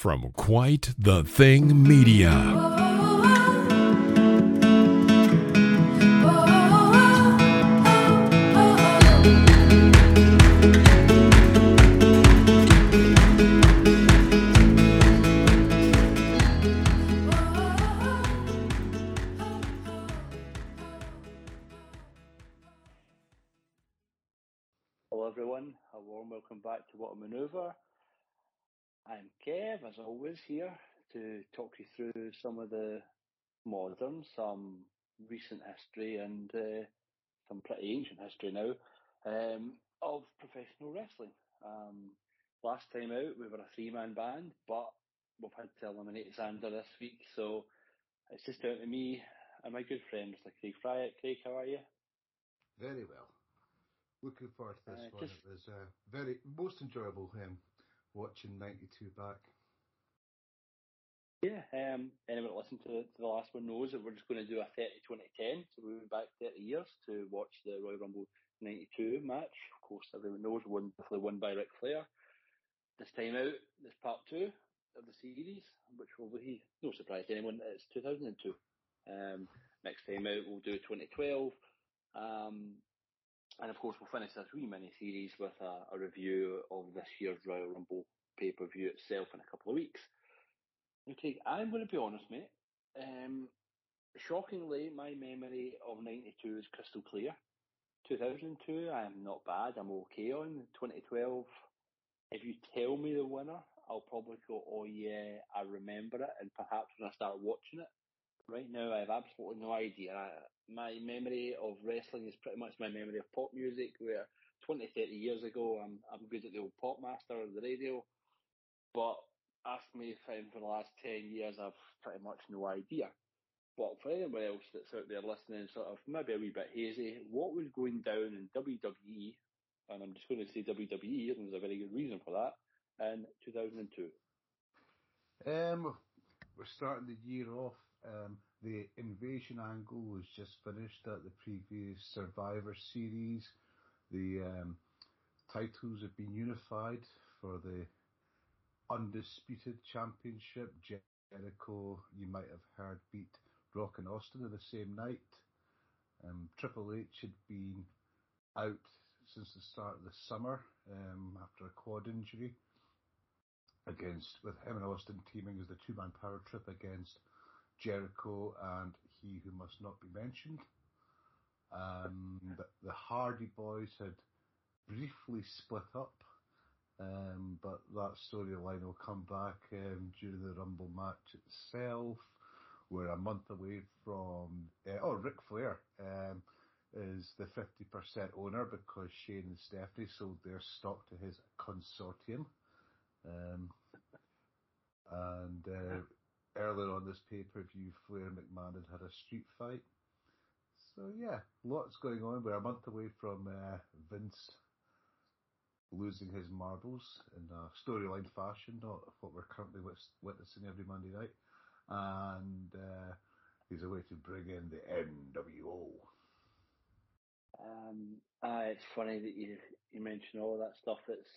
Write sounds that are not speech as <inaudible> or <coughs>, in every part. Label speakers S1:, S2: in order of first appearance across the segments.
S1: from Quite the Thing Media.
S2: Always, here to talk you through some of the modern, some recent history and uh, some pretty ancient history now um, of professional wrestling. Um, last time out we were a three-man band, but we've had to eliminate Xander this week, so it's just down to me and my good friend Mr. Craig Fryatt. Craig, how are you?
S3: Very well. Looking forward to this
S2: Uh,
S3: one.
S2: just-
S3: It was uh, very most enjoyable um, watching '92 back.
S2: Yeah, um, anyone that listened to, to the last one knows that we're just going to do a 30 2010. So we went back 30 years to watch the Royal Rumble 92 match. Of course, everyone knows won, won by Ric Flair. This time out, this part two of the series, which will be no surprise to anyone, it's 2002. Um, next time out, we'll do 2012. Um, and of course, we'll finish this wee mini series with a, a review of this year's Royal Rumble pay per view itself in a couple of weeks. I'm going to be honest, mate. Um, shockingly, my memory of 92 is crystal clear. 2002, I am not bad. I'm okay on. 2012, if you tell me the winner, I'll probably go, oh yeah, I remember it. And perhaps when I start watching it, right now I have absolutely no idea. I, my memory of wrestling is pretty much my memory of pop music, where 20, 30 years ago, I'm, I'm good at the old PopMaster of the radio. But ask me if I'm for the last 10 years, I've pretty much no idea. But for anyone else that's out there listening, sort of maybe a wee bit hazy, what was going down in WWE, and I'm just going to say WWE, and there's a very good reason for that, in 2002.
S3: Um, we're starting the year off. Um, the invasion angle was just finished at the previous Survivor Series. The um, titles have been unified for the undisputed championship. Jericho, you might have heard, beat Rock and Austin in the same night. Um, Triple H had been out since the start of the summer um, after a quad injury against with him and Austin teaming as the two man power trip against Jericho and he who must not be mentioned. Um, the Hardy Boys had briefly split up, um, but that storyline will come back um, during the Rumble match itself. We're a month away from uh, oh Ric Flair um, is the fifty percent owner because Shane and Stephanie sold their stock to his consortium. Um, and uh, earlier on this pay per view, Flair and McMahon had had a street fight. So yeah, lots going on. We're a month away from uh, Vince losing his marbles in a storyline fashion, not what we're currently wit- witnessing every Monday night. And uh, he's way to bring in the NWO.
S2: Um, uh, it's funny that you, you mention all that stuff. It's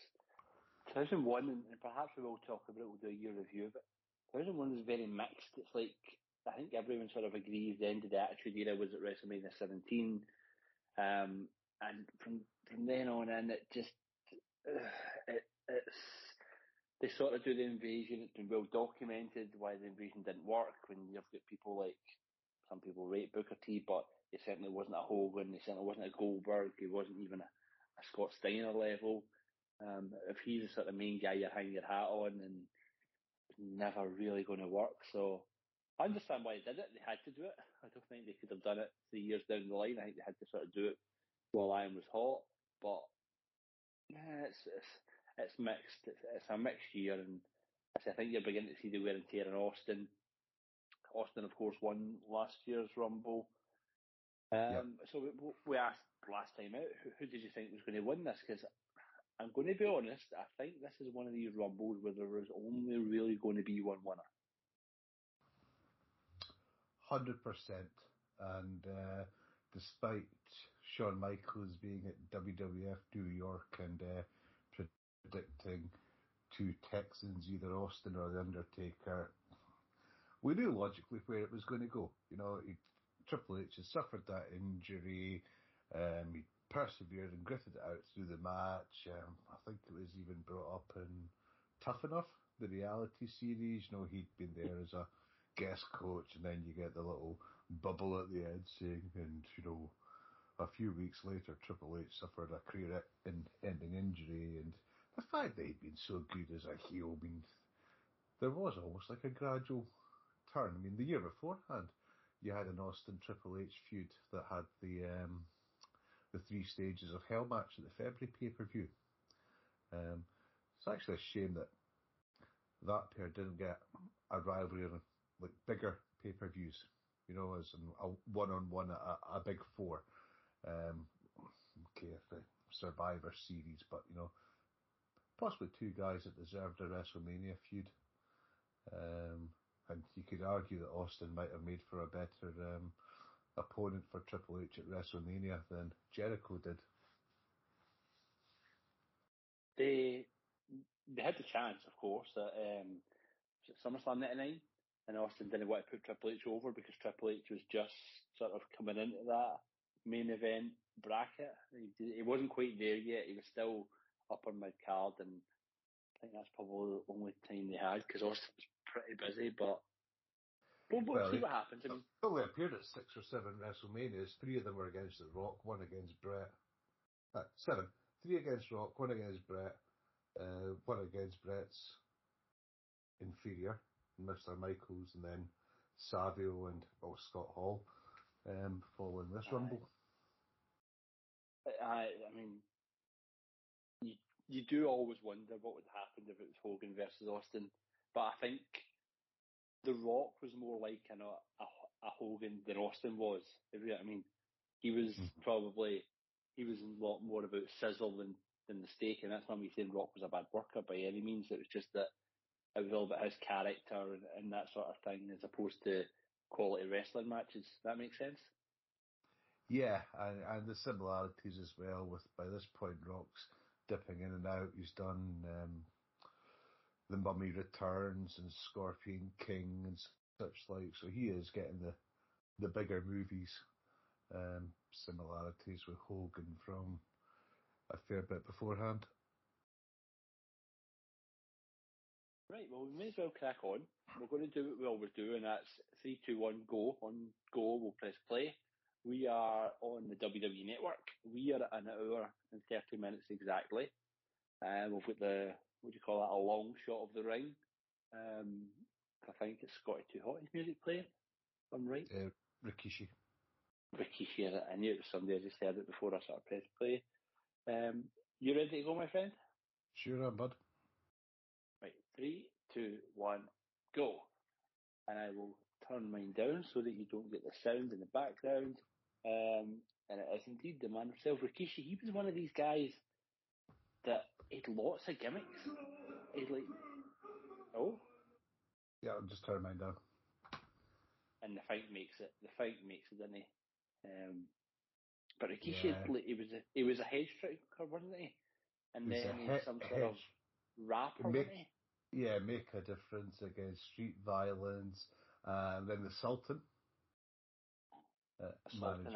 S2: 2001, and, perhaps we will talk about it, we'll do a year review of it. 2001 is very mixed. It's like, I think everyone sort of agrees the end of the Attitude Era was at WrestleMania 17. Um, and from, from then on in, it just, <sighs> it, it's, they sort of do the invasion. It's been well documented why the invasion didn't work when you've got people like, some people rate Booker T, but he certainly wasn't a Hogan, he certainly wasn't a Goldberg, he wasn't even a, a Scott Steiner level. Um, if he's the sort of main guy you hang your hat on, and never really going to work. So I understand why they did it. They had to do it. I don't think they could have done it three years down the line. I think they had to sort of do it while iron was hot. But yeah, it's it's, it's mixed. It's, it's a mixed year, and I think you're beginning to see the wear and tear in Austin. Austin, of course, won last year's Rumble. Um, So we, we asked last time out, who, who did you think was going to win this? Because I'm going to be honest, I think this is one of these Rumbles where there is only really going to be one winner.
S3: Hundred percent. And uh, despite Shawn Michaels being at WWF New York and uh, predicting two Texans, either Austin or The Undertaker. We knew logically where it was going to go. You know, he, Triple H had suffered that injury. Um, he persevered and gritted it out through the match. Um, I think it was even brought up in Tough Enough, the reality series. You know, he'd been there as a guest coach, and then you get the little bubble at the end saying, and you know, a few weeks later, Triple H suffered a career-ending injury, and the fact that he'd been so good as a heel means there was almost like a gradual turn. I mean, the year beforehand, you had an Austin Triple H feud that had the um, the three stages of Hell match at the February pay per view. Um, it's actually a shame that that pair didn't get a rivalry on like bigger pay per views, you know, as a one on one a big four. Um, okay, the Survivor Series, but you know, possibly two guys that deserved a WrestleMania feud. Um, and you could argue that Austin might have made for a better um, opponent for Triple H at WrestleMania than Jericho did.
S2: They they had the chance, of course, at um, SummerSlam '99, and Austin didn't want to put Triple H over because Triple H was just sort of coming into that main event bracket. He, he wasn't quite there yet. He was still upper mid card, and I think that's probably the only time they had because Austin was pretty busy. But we'll, we'll well, see what happens. I mean,
S3: only appeared at six or seven WrestleManias. Three of them were against The Rock, one against Bret. Uh, seven. Three against Rock, one against Bret, uh, one against Bret's inferior, Mr. Michaels, and then Savio and oh, Scott Hall um, following this Aye. Rumble.
S2: I, I mean, you, you do always wonder what would happen if it was Hogan versus Austin, but I think The Rock was more like a, a, a Hogan than Austin was. If you know what I mean, he was mm-hmm. probably he was a lot more about sizzle than than the steak, and that's not me saying Rock was a bad worker by any means. It was just that it was all about his character and, and that sort of thing, as opposed to quality wrestling matches. That makes sense.
S3: Yeah, and, and the similarities as well with by this point Rock's dipping in and out. He's done um, the Mummy Returns and Scorpion King and such like. So he is getting the the bigger movies. Um, similarities with Hogan from a fair bit beforehand.
S2: Right, well, we may as well crack on. We're going to do what we always do, and that's three, two, one, go. On go, we'll press play. We are on the WWE Network. We are at an hour and 30 minutes exactly. Uh, we've got the, what do you call that, a long shot of the ring. Um, I think it's Scotty 2 Hotty's music playing, if I'm right.
S3: Uh, Rikishi.
S2: Rikishi, I knew it was somebody, I just heard it before I started press play. Um, you ready to go, my friend?
S3: Sure, I'm bud.
S2: Right, three, two, one, go. And I will turn mine down so that you don't get the sound in the background. Um, and it is indeed the man himself, Rikishi. He was one of these guys that had lots of gimmicks. He's like, oh,
S3: yeah, I'll just turn mine down.
S2: And the fight makes it. The fight makes it, doesn't he? Um, but Rikishi, yeah. he was a he was a hedge striker, wasn't he? And he's then he's some sort of rapper, make, he?
S3: Yeah, make a difference against street violence. Uh, and then the Sultan.
S2: Uh. Um,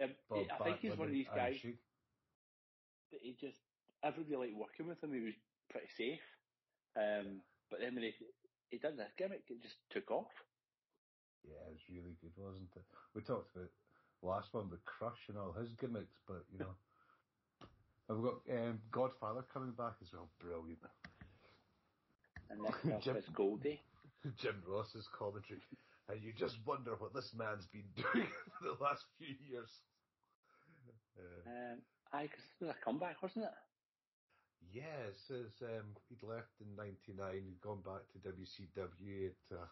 S2: I think he's one of these guys that he just everybody liked working with him. He was pretty safe. Um, but then when he he did this gimmick, it just took off.
S3: Yeah, it was really good, wasn't it? We talked about last one with Crush and all his gimmicks, but you know, <laughs> and we've got um, Godfather coming back as well. Brilliant.
S2: And next up <laughs> Jim, is Goldie. <laughs>
S3: Jim Ross's commentary, and you just wonder what this man's been <laughs> doing for the last few years.
S2: Uh, um, I it was a comeback, wasn't it?
S3: Yeah, it says um, he'd left in '99. He'd gone back to WCW. At a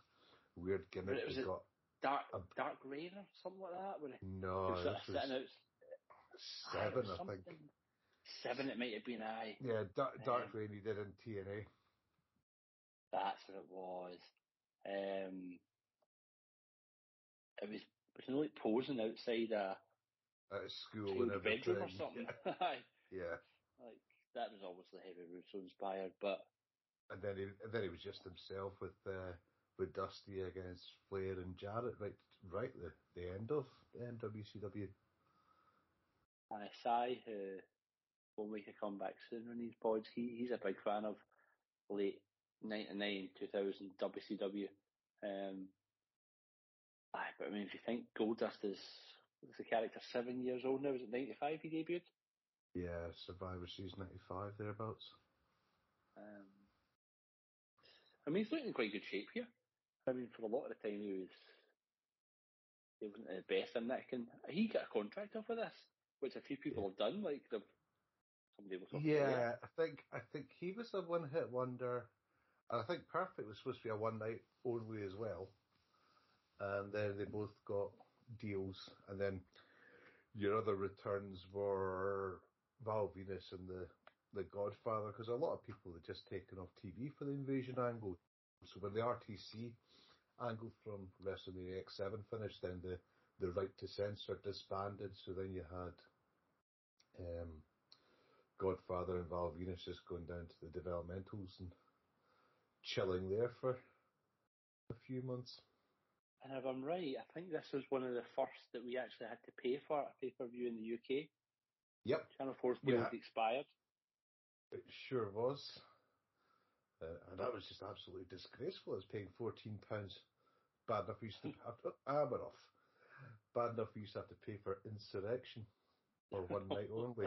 S3: weird gimmick.
S2: It was he got Dark a, Dark Reign or something like that. Where
S3: no, he was. Seven, I, I think.
S2: Seven, it might have been. I.
S3: Yeah, Dark, Dark um, Reign he did in TNA.
S2: That's what it was. Um, it was was it like posing outside a
S3: at school and
S2: bedroom or <laughs> something. <laughs>
S3: Yeah. yeah.
S2: Like that was obviously Heavy Russo inspired, but
S3: and then he and then he was just himself with uh, with Dusty against Flair and Jarrett right right the the end of WCW.
S2: And Sai, who will make a comeback soon on these pods, he he's a big fan of late '99, 2000 WCW. Um, aye, but I mean, if you think Goldust is was the character seven years old now, was it '95 he debuted?
S3: Yeah, Survivor Series '95 thereabouts.
S2: Um, I mean, he's looking in quite good shape here. I mean, for a lot of the time he was he wasn't the best in that. Can he get a contract off of this? Which a few people
S3: Yeah.
S2: have done, like they've somebody was talking
S3: Yeah, I think I think he was a one hit wonder. And I think Perfect was supposed to be a one night only as well. And then they both got deals. And then your other returns were Val Venis and the the Godfather, because a lot of people had just taken off TV for the invasion angle. So when the RTC angle from WrestleMania X7 finished, then the the right to censor disbanded. So then you had um, Godfather and Val Venis just going down to the developmentals and chilling there for a few months.
S2: And if I'm right, I think this was one of the first that we actually had to pay for a pay per view in the UK.
S3: Yep,
S2: Channel 4's
S3: We
S2: deal
S3: ha-
S2: expired.
S3: it sure was. Uh, and that was just absolutely disgraceful. I was paying fourteen pounds. Bad enough we used to <laughs> have to hammer off. Bad enough we used to have to pay for Insurrextion for one <laughs> night only.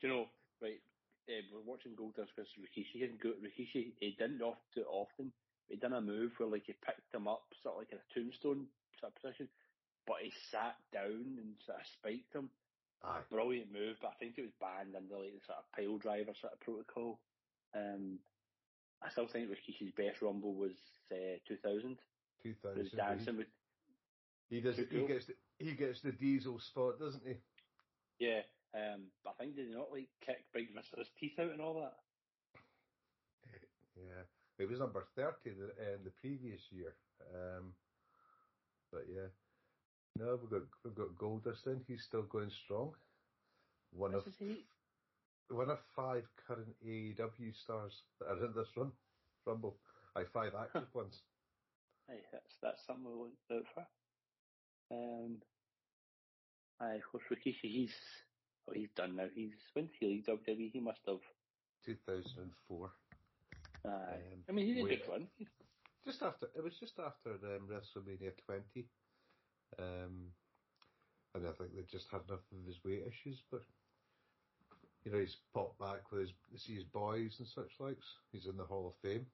S2: Do you know, right, uh, we're watching Goldust versus Rikishi, and Go- Rikishi, he didn't oft too often, he done a move where like he picked him up, sort of like in a tombstone sort of position, but he sat down and sort of spiked him.
S3: Aye.
S2: Brilliant move, but I think it was banned under like the sort of pile driver sort of protocol. Um, I still think Rikishi's best rumble was uh, 2000.
S3: Two
S2: He was dancing with,
S3: He does. He
S2: cool.
S3: gets the, he gets the diesel spot, doesn't he?
S2: yeah, um, but I think did he not like kick Big Mister's teeth out and all that?
S3: Yeah, it was number 30 the, uh, the previous year. Um, but yeah. No, we've got we've got Goldust in. He's still going strong. One
S2: What's of
S3: one of five current AEW stars that are in this run, Rumble. I five <laughs> active ones.
S2: Hey, that's that's something we'll look for. Um, I of course Rikishi. He's oh, he's done now. He's when he leaves WWE, he must have.
S3: 2004.
S2: Uh,
S3: um,
S2: I mean, he did good one. <laughs>
S3: Just after it was just after um, WrestleMania 20, um, and I think they just had enough of his weight issues. But you know, he's popped back with his to see his boys and such likes. He's in the Hall of Fame.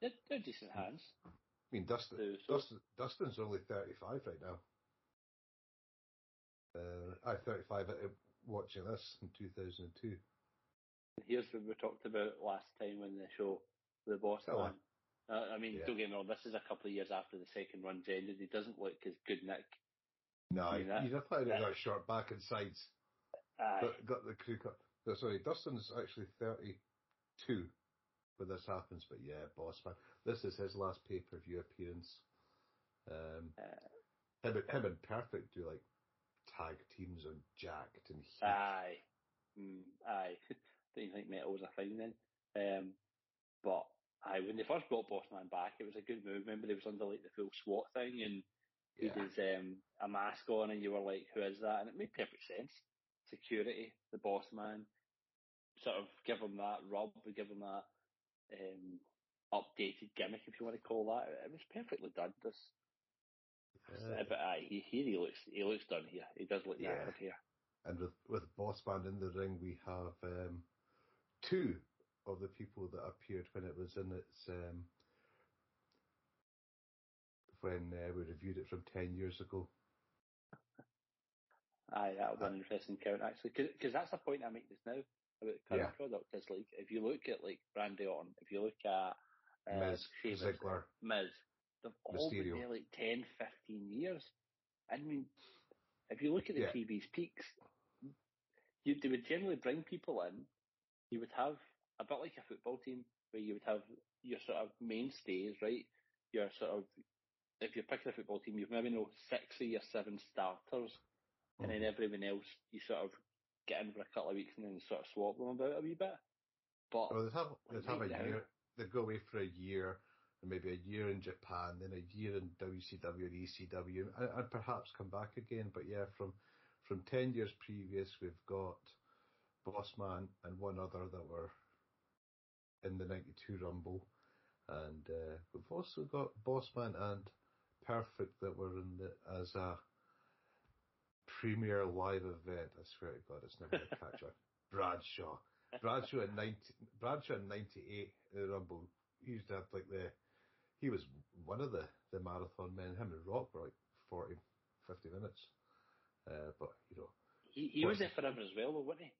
S2: They're, they're decent hands.
S3: I mean, Dustin,
S2: so, so.
S3: Dustin Dustin's only 35 right now. Uh, I 35 watching this in 2002.
S2: Here's what we talked about last time on the show, the boss
S3: Oh,
S2: man. Uh, I mean,
S3: yeah.
S2: don't get me wrong. This is a couple of years after the second run's ended. He doesn't look as good, Nick.
S3: No,
S2: I mean, that-
S3: he's a player that got short back and sides.
S2: Aye.
S3: Got, the crew cut. No, sorry, Dustin's actually 32 when this happens, but yeah, boss man. This is his last pay per view appearance. Um,
S2: Uh,
S3: him, and- him and Perfect do like tag teams on Jakked and Heat.
S2: Aye. Mm, aye. <laughs> Don't even think metal was a thing then. Um, but aye, when they first brought Bossman back, it was a good move. Remember, he was under like the full SWAT thing and he
S3: yeah.
S2: had um, a mask on, and you were like, "Who is that?" And it made perfect sense. Security, the boss man, sort of give him that rub, give him that um, updated gimmick, if you want to call that. It was perfectly done. This,
S3: Uh,
S2: but aye, he, here he looks, he looks done here. He does look
S3: Yeah.
S2: here.
S3: and with with Boss Man in the ring, we have um, two of the people that appeared when it was in its um, when uh, we reviewed it from ten years ago.
S2: Aye, that'll be an interesting count actually, because that's the point I make this now about the current
S3: Yeah.
S2: product. Is like if you look at like Randy Orton, if you look at uh,
S3: Miz,
S2: Sheamus,
S3: Ziggler,
S2: Miz, they've all been there like 10, 15 years. I mean, if you look at the
S3: Yeah.
S2: peaks, you they would generally bring people in. You would have a bit like a football team where you would have your sort of mainstays, right? Your sort of if you're picking a football team, you've maybe know six or your seven starters, and then mm. everyone else you sort of get in for a couple of weeks and then sort of swap them about a wee bit. But
S3: Oh, they'd have they'd have a year They'd go away for a year, and maybe a year in Japan, then a year in WCW and ECW, and, and perhaps come back again. But yeah, from from ten years previous, we've got Bossman and one other that were in the '92 Rumble, and uh, we've also got Bossman and Perfect that were in the as a premier live event. I swear to God, it's never going to catch on. <laughs> Bradshaw. Bradshaw in 90, Bradshaw in 98 in the Rumble. He used to have like the, he was one of the, the marathon men. Him and Rock were like 40, 50 minutes. Uh, but, you know.
S2: He, he was there forever as well, wasn't
S3: he?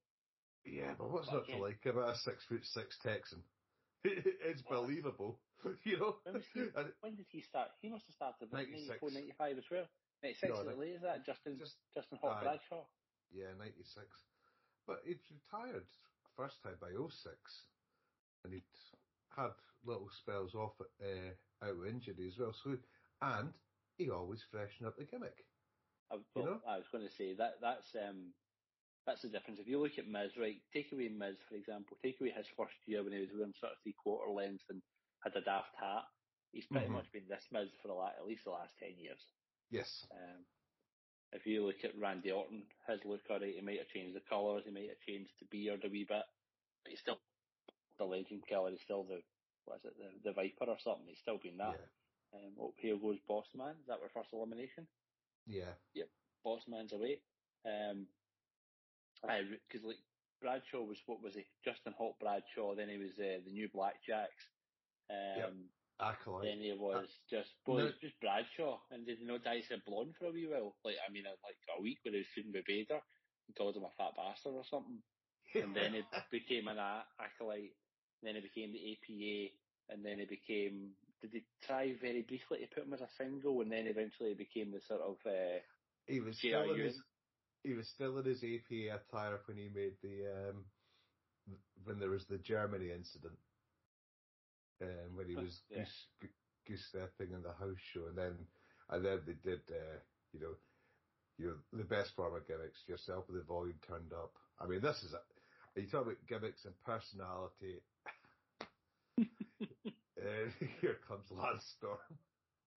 S3: Yeah, but what's not to like about a six foot six Texan? <laughs> it's believable, <laughs> you know.
S2: When, he, when, did he start? He must have started in 94, 95 as well. 96 no, at is that? Justin, just, Justin Hawk Bradshaw?
S3: Yeah, 96. But he'd retired first time by 06, and he'd had little spells off uh, out of injury as well. So, and he always freshened up the gimmick.
S2: I, well, you know? I was going to say that that's um, that's the difference. If you look at Miz, right, take away Miz for example, take away his first year when he was wearing sort of three quarter length and had a daft hat. He's pretty mm-hmm. much been this Miz for la- at least the last ten years.
S3: Yes.
S2: Um, if you look at Randy Orton, his look alright, he might have changed the colours, he might have changed the beard a wee bit, but he's still the legend killer, he's still the what is it, the, the Viper or something, he's still been that. Yeah. Um, oh, here goes Boss Man, is that our first elimination?
S3: Yeah.
S2: Yep, Boss Man's away. Um, because like Bradshaw was what was he? Justin Hawk Bradshaw, then he was uh, the new Blackjacks. Um, yep.
S3: Acolyte.
S2: Then he was uh, just, well, no. just Bradshaw, and did he not dye his blonde for a wee while? Like, I mean, like a week where he was shooting with Vader, he called him a fat bastard or something. and then he <laughs> became an acolyte, then he became the APA, and then he became, did he try very briefly to put him as a single, and then eventually he became the sort of, uh,
S3: he was still in his, he was still in his APA attire when he made the, um, when there was the Germany incident um, when he was yeah. goose, goose stepping in the house show, and then and then they did, uh, you know, you know, the best form of gimmicks yourself with the volume turned up. I mean, this is a, you talk about gimmicks and personality. and <laughs> <laughs> here comes Lance Storm.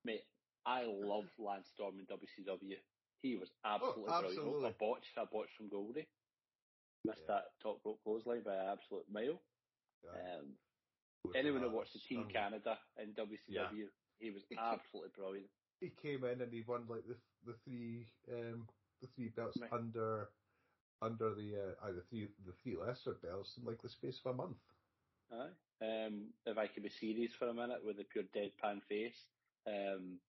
S2: Mate, I love Lance Storm in WCW. He was absolutely, oh, absolutely. brilliant. A botch, a botch from Goldie. Missed yeah. that top rope clothesline by an absolute mile. Yeah. Um, Anyone who watched the Team Canada in WCW, yeah. he was he absolutely came, brilliant.
S3: He came in and he won like the the three um, the three belts right. under under the uh, the three the three lesser belts in like the space of a month.
S2: Aye. Um, if I could be serious for a minute with a pure deadpan face. Um,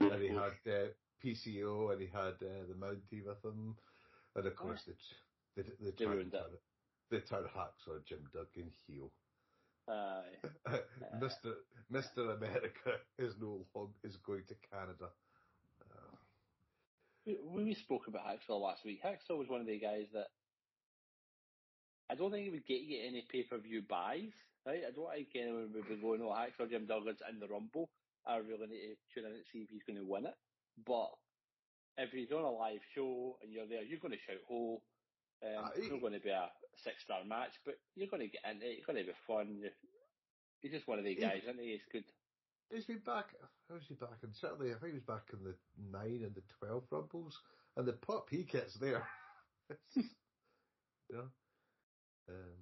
S3: and he had uh, PCO and he had uh, the Mountie with him, and of course oh. they they, they, they turned they turned Hacksaw Jim Duggan heel.
S2: Aye. <laughs>
S3: Mr. Mr. America is no long is going to Canada. Uh,
S2: when we spoke about Hacksaw last week, Hacksaw was one of the guys that I don't think he would get you any pay per view buys, right? I don't think anyone would be going, oh, Hacksaw Jim Duggan's in the Rumble. I really need to tune in and see if he's going to win it. But if he's on a live show and you're there, you're going to shout ho. Um, uh, it's not going to be a six star match, but you're going to get into it. It's going to be fun. He's just one of the guys, isn't he? He's good.
S3: He's been back. How was he back? And certainly, I think he was back in the nine and the twelve rumbles, and the pop he gets there. <laughs> you know, um,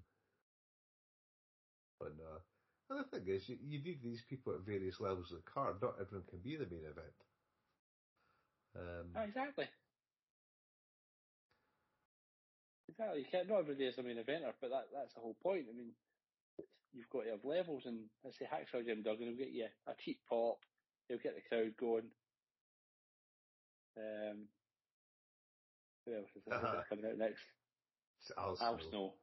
S3: but no. And the thing is, you, you need these people at various levels of the card. Not everyone can be the main event. Um,
S2: exactly. Exactly. You can't, not every day is a main eventer, but that, that's the whole point. I mean, you've got to have levels, and I say Hacksaw Jim Duggan will get you a cheap pop, he'll get the crowd going. Um, who else is uh-huh. coming out next?
S3: Al Snow.
S2: Al Snow.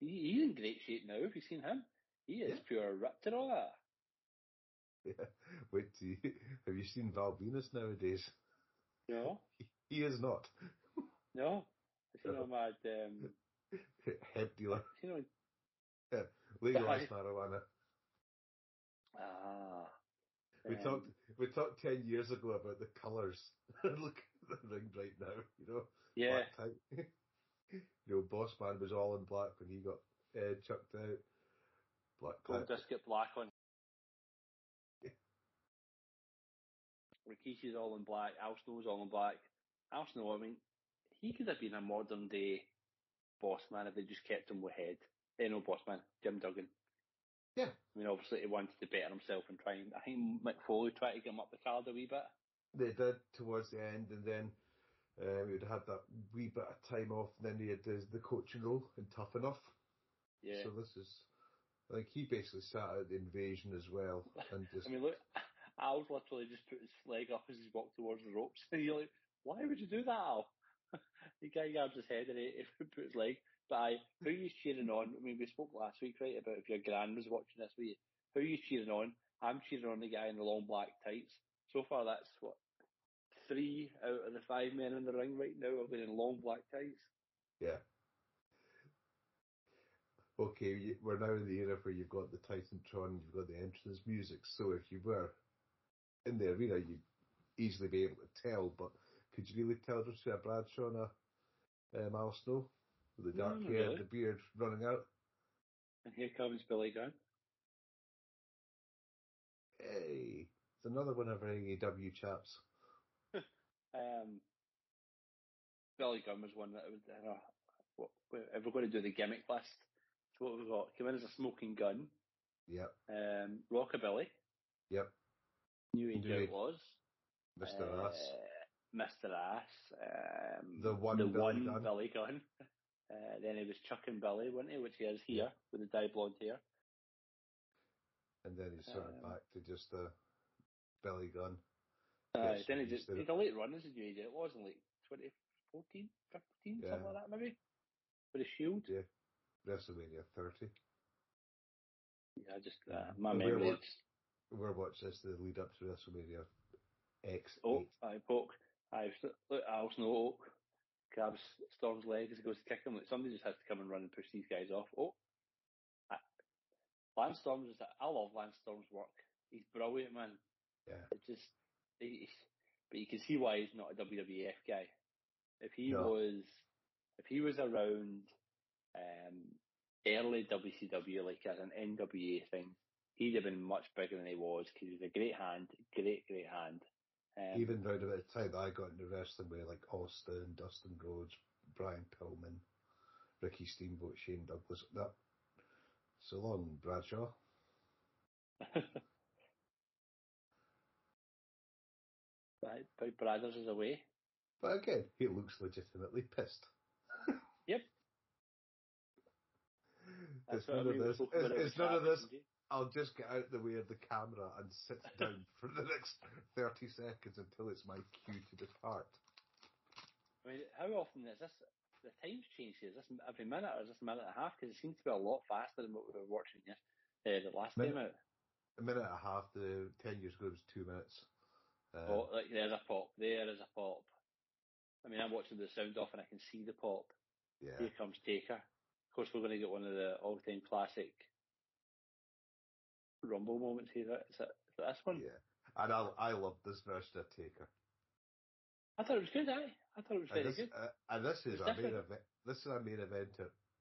S2: He, he's in great shape now. Have you seen him? He is yeah. pure ripped and all that.
S3: Yeah. <laughs> Wait, you, have you seen Val Venis nowadays?
S2: No.
S3: He, <laughs> he is not.
S2: No. <laughs> You know, mad um,
S3: head dealer.
S2: You know,
S3: yeah, legalized marijuana.
S2: Ah.
S3: We um, talked we talked ten years ago about the colours. Look at the ring right now, you know.
S2: Yeah.
S3: you know, Boss Man was all in black when he got uh, chucked out. Black
S2: Gold
S3: Cloud.
S2: Disc Black on. Rikishi's all in black. Al Snow's all in black. Al Snow, I mean, he could have been a modern day boss man if they just kept him with head. Eh, no, boss man, Jim Duggan.
S3: Yeah.
S2: I mean, obviously he wanted to better himself and try and, I think Mick Foley tried to get him up the card a wee bit.
S3: They did towards the end, and then uh, we would have that wee bit of time off, and then he had the, the coaching role in Tough Enough.
S2: Yeah.
S3: So this is, like, he basically sat out the invasion as well, and <laughs> just
S2: I mean, look, Al's literally just put his leg up as he walked towards the ropes. And <laughs> you're like, why would you do that, Al? the guy grabs his head and he, he <laughs> put his leg. But I, who are you cheering on? I mean, we spoke last week, right, about if your gran was watching this week. Who are you cheering on? I'm cheering on the guy in the long black tights. So far, that's what three out of the five men in the ring right now have been in long black tights.
S3: Yeah. Okay, we're now in the era where you've got the Titantron, you've got the entrance music. So if you were in the arena, you'd easily be able to tell. But could you really tell just a Bradshaw and a um, Al Snow with the dark hair,
S2: really.
S3: and the beard running out?
S2: And here comes Billy Gunn.
S3: Hey, it's another one of our AEW chaps. <laughs>
S2: Um, Billy Gunn was one that was, I don't know, what, if we're going to do the gimmick list, so what we got? Come in as a smoking gun,
S3: Yep,
S2: um, Rockabilly,
S3: yep,
S2: New Age. Outlaws,
S3: Mr.
S2: uh,
S3: Ass.
S2: Mr. Ass, um,
S3: The one
S2: the
S3: Billy
S2: one
S3: Gunn.
S2: Billy Gunn. <laughs> Uh, then he was Chuck and Billy, wasn't he? Which he is here with the dye blonde hair.
S3: And then he's sort of
S2: um,
S3: back to just a Billy Gunn.
S2: Uh,
S3: Yes,
S2: then he
S3: he
S2: just, he's a late run as a New it was in like 2014, 15,
S3: Yeah.
S2: something like that maybe. With a shield.
S3: Yeah. WrestleMania 30.
S2: Yeah, just, uh, my
S3: And we're
S2: memory is
S3: We're watching this the lead up to WrestleMania X8.
S2: Oh, I poke. I look, Al Snow Oak grabs Storm's leg as he goes to kick him. Like somebody just has to come and run and push these guys off. Oh, I, Lance Storm's just. I love Lance Storm's work. He's brilliant, man.
S3: Yeah.
S2: It just, he, but you can see why he's not a WWF guy. If he
S3: No.
S2: was, if he was around, um, early WCW like as an NWA thing, he'd have been much bigger than he was because he's a great hand, great, great hand. Um,
S3: Even round about the time that I got into wrestling with like Austin, Dustin Rhodes, Brian Pillman, Ricky Steamboat, Shane Douglas, that so long, Bradshaw. <laughs>
S2: Right, Big Brothers is away.
S3: But again, he looks legitimately pissed.
S2: Yep. <laughs>
S3: It's none of this.
S2: spoke
S3: It's,
S2: about it
S3: it's none of this. I'll just get out the way of the camera and sit <laughs> down for the next 30 seconds until it's my cue to depart.
S2: I mean, how often is this? The times changed here. Is this every minute or is this a minute and a half? Because it seems to be a lot faster than what we were watching yes, uh, the last
S3: Minute.
S2: time out.
S3: A minute and a half, the 10 years ago it was two minutes. Um,
S2: Oh, like there's a pop. There is a pop. I mean, I'm watching the sound off and I can see the pop.
S3: yeah.
S2: Here comes Taker. Of course, we're going to get one of the all-time classic Rumble moments here. Is that, is that this one?
S3: Yeah. And I, I love this version of Taker.
S2: I thought it was good, eh? I thought it was
S3: And
S2: very
S3: this,
S2: good.
S3: uh, and this is a main event. This is a main event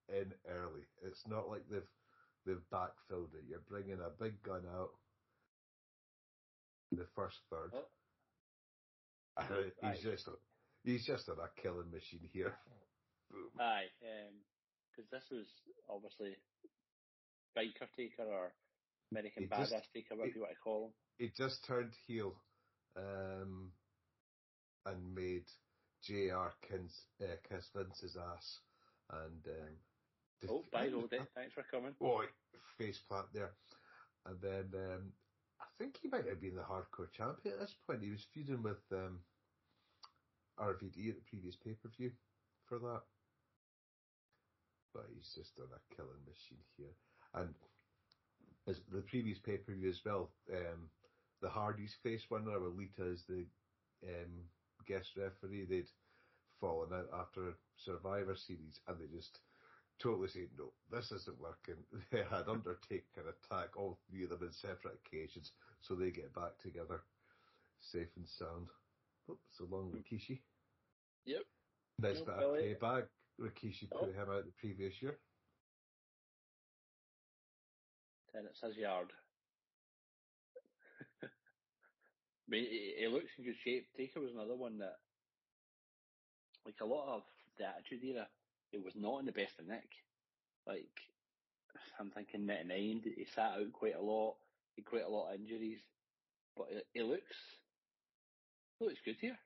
S3: in early. It's not like they've they've backfilled it. You're bringing a big gun out in the first third.
S2: Oh. <laughs>
S3: And
S2: Aye.
S3: he's just he's just on a killing machine here. <laughs> Boom.
S2: Aye, because this was obviously biker taker or American
S3: It just-
S2: badass taker, whatever
S3: it-
S2: you want to call him.
S3: He just turned heel, um, and made JR Kiss, uh, kiss Vince's ass, and um,
S2: Oh, bye, Roddy. <laughs> Thanks for coming.
S3: Boy, face plant there. And then um, I think he might have been the hardcore champion at this point. He was feuding with um, RVD at the previous pay per view for that. But he's just on a killing machine here. And as the previous pay per view as well, um, the Hardys face one another Lita as the um, guest referee. They'd fallen out after Survivor Series and they just totally said, no, this isn't working. <laughs> They had Undertaker attack all three of them in separate occasions, so they get back together, safe and sound. Oh, so long, Rikishi.
S2: Yep.
S3: Nice
S2: No,
S3: bit of payback. Rikishi
S2: Oh.
S3: put him out the previous year.
S2: Then it's his yard. <laughs> I mean, he, he looks in good shape. Taker was another one that, like a lot of the Attitude Era, it was not in the best of nick. Like, I'm thinking 99, he sat out quite a lot, he had quite a lot of injuries, but he, he looks, he looks good here.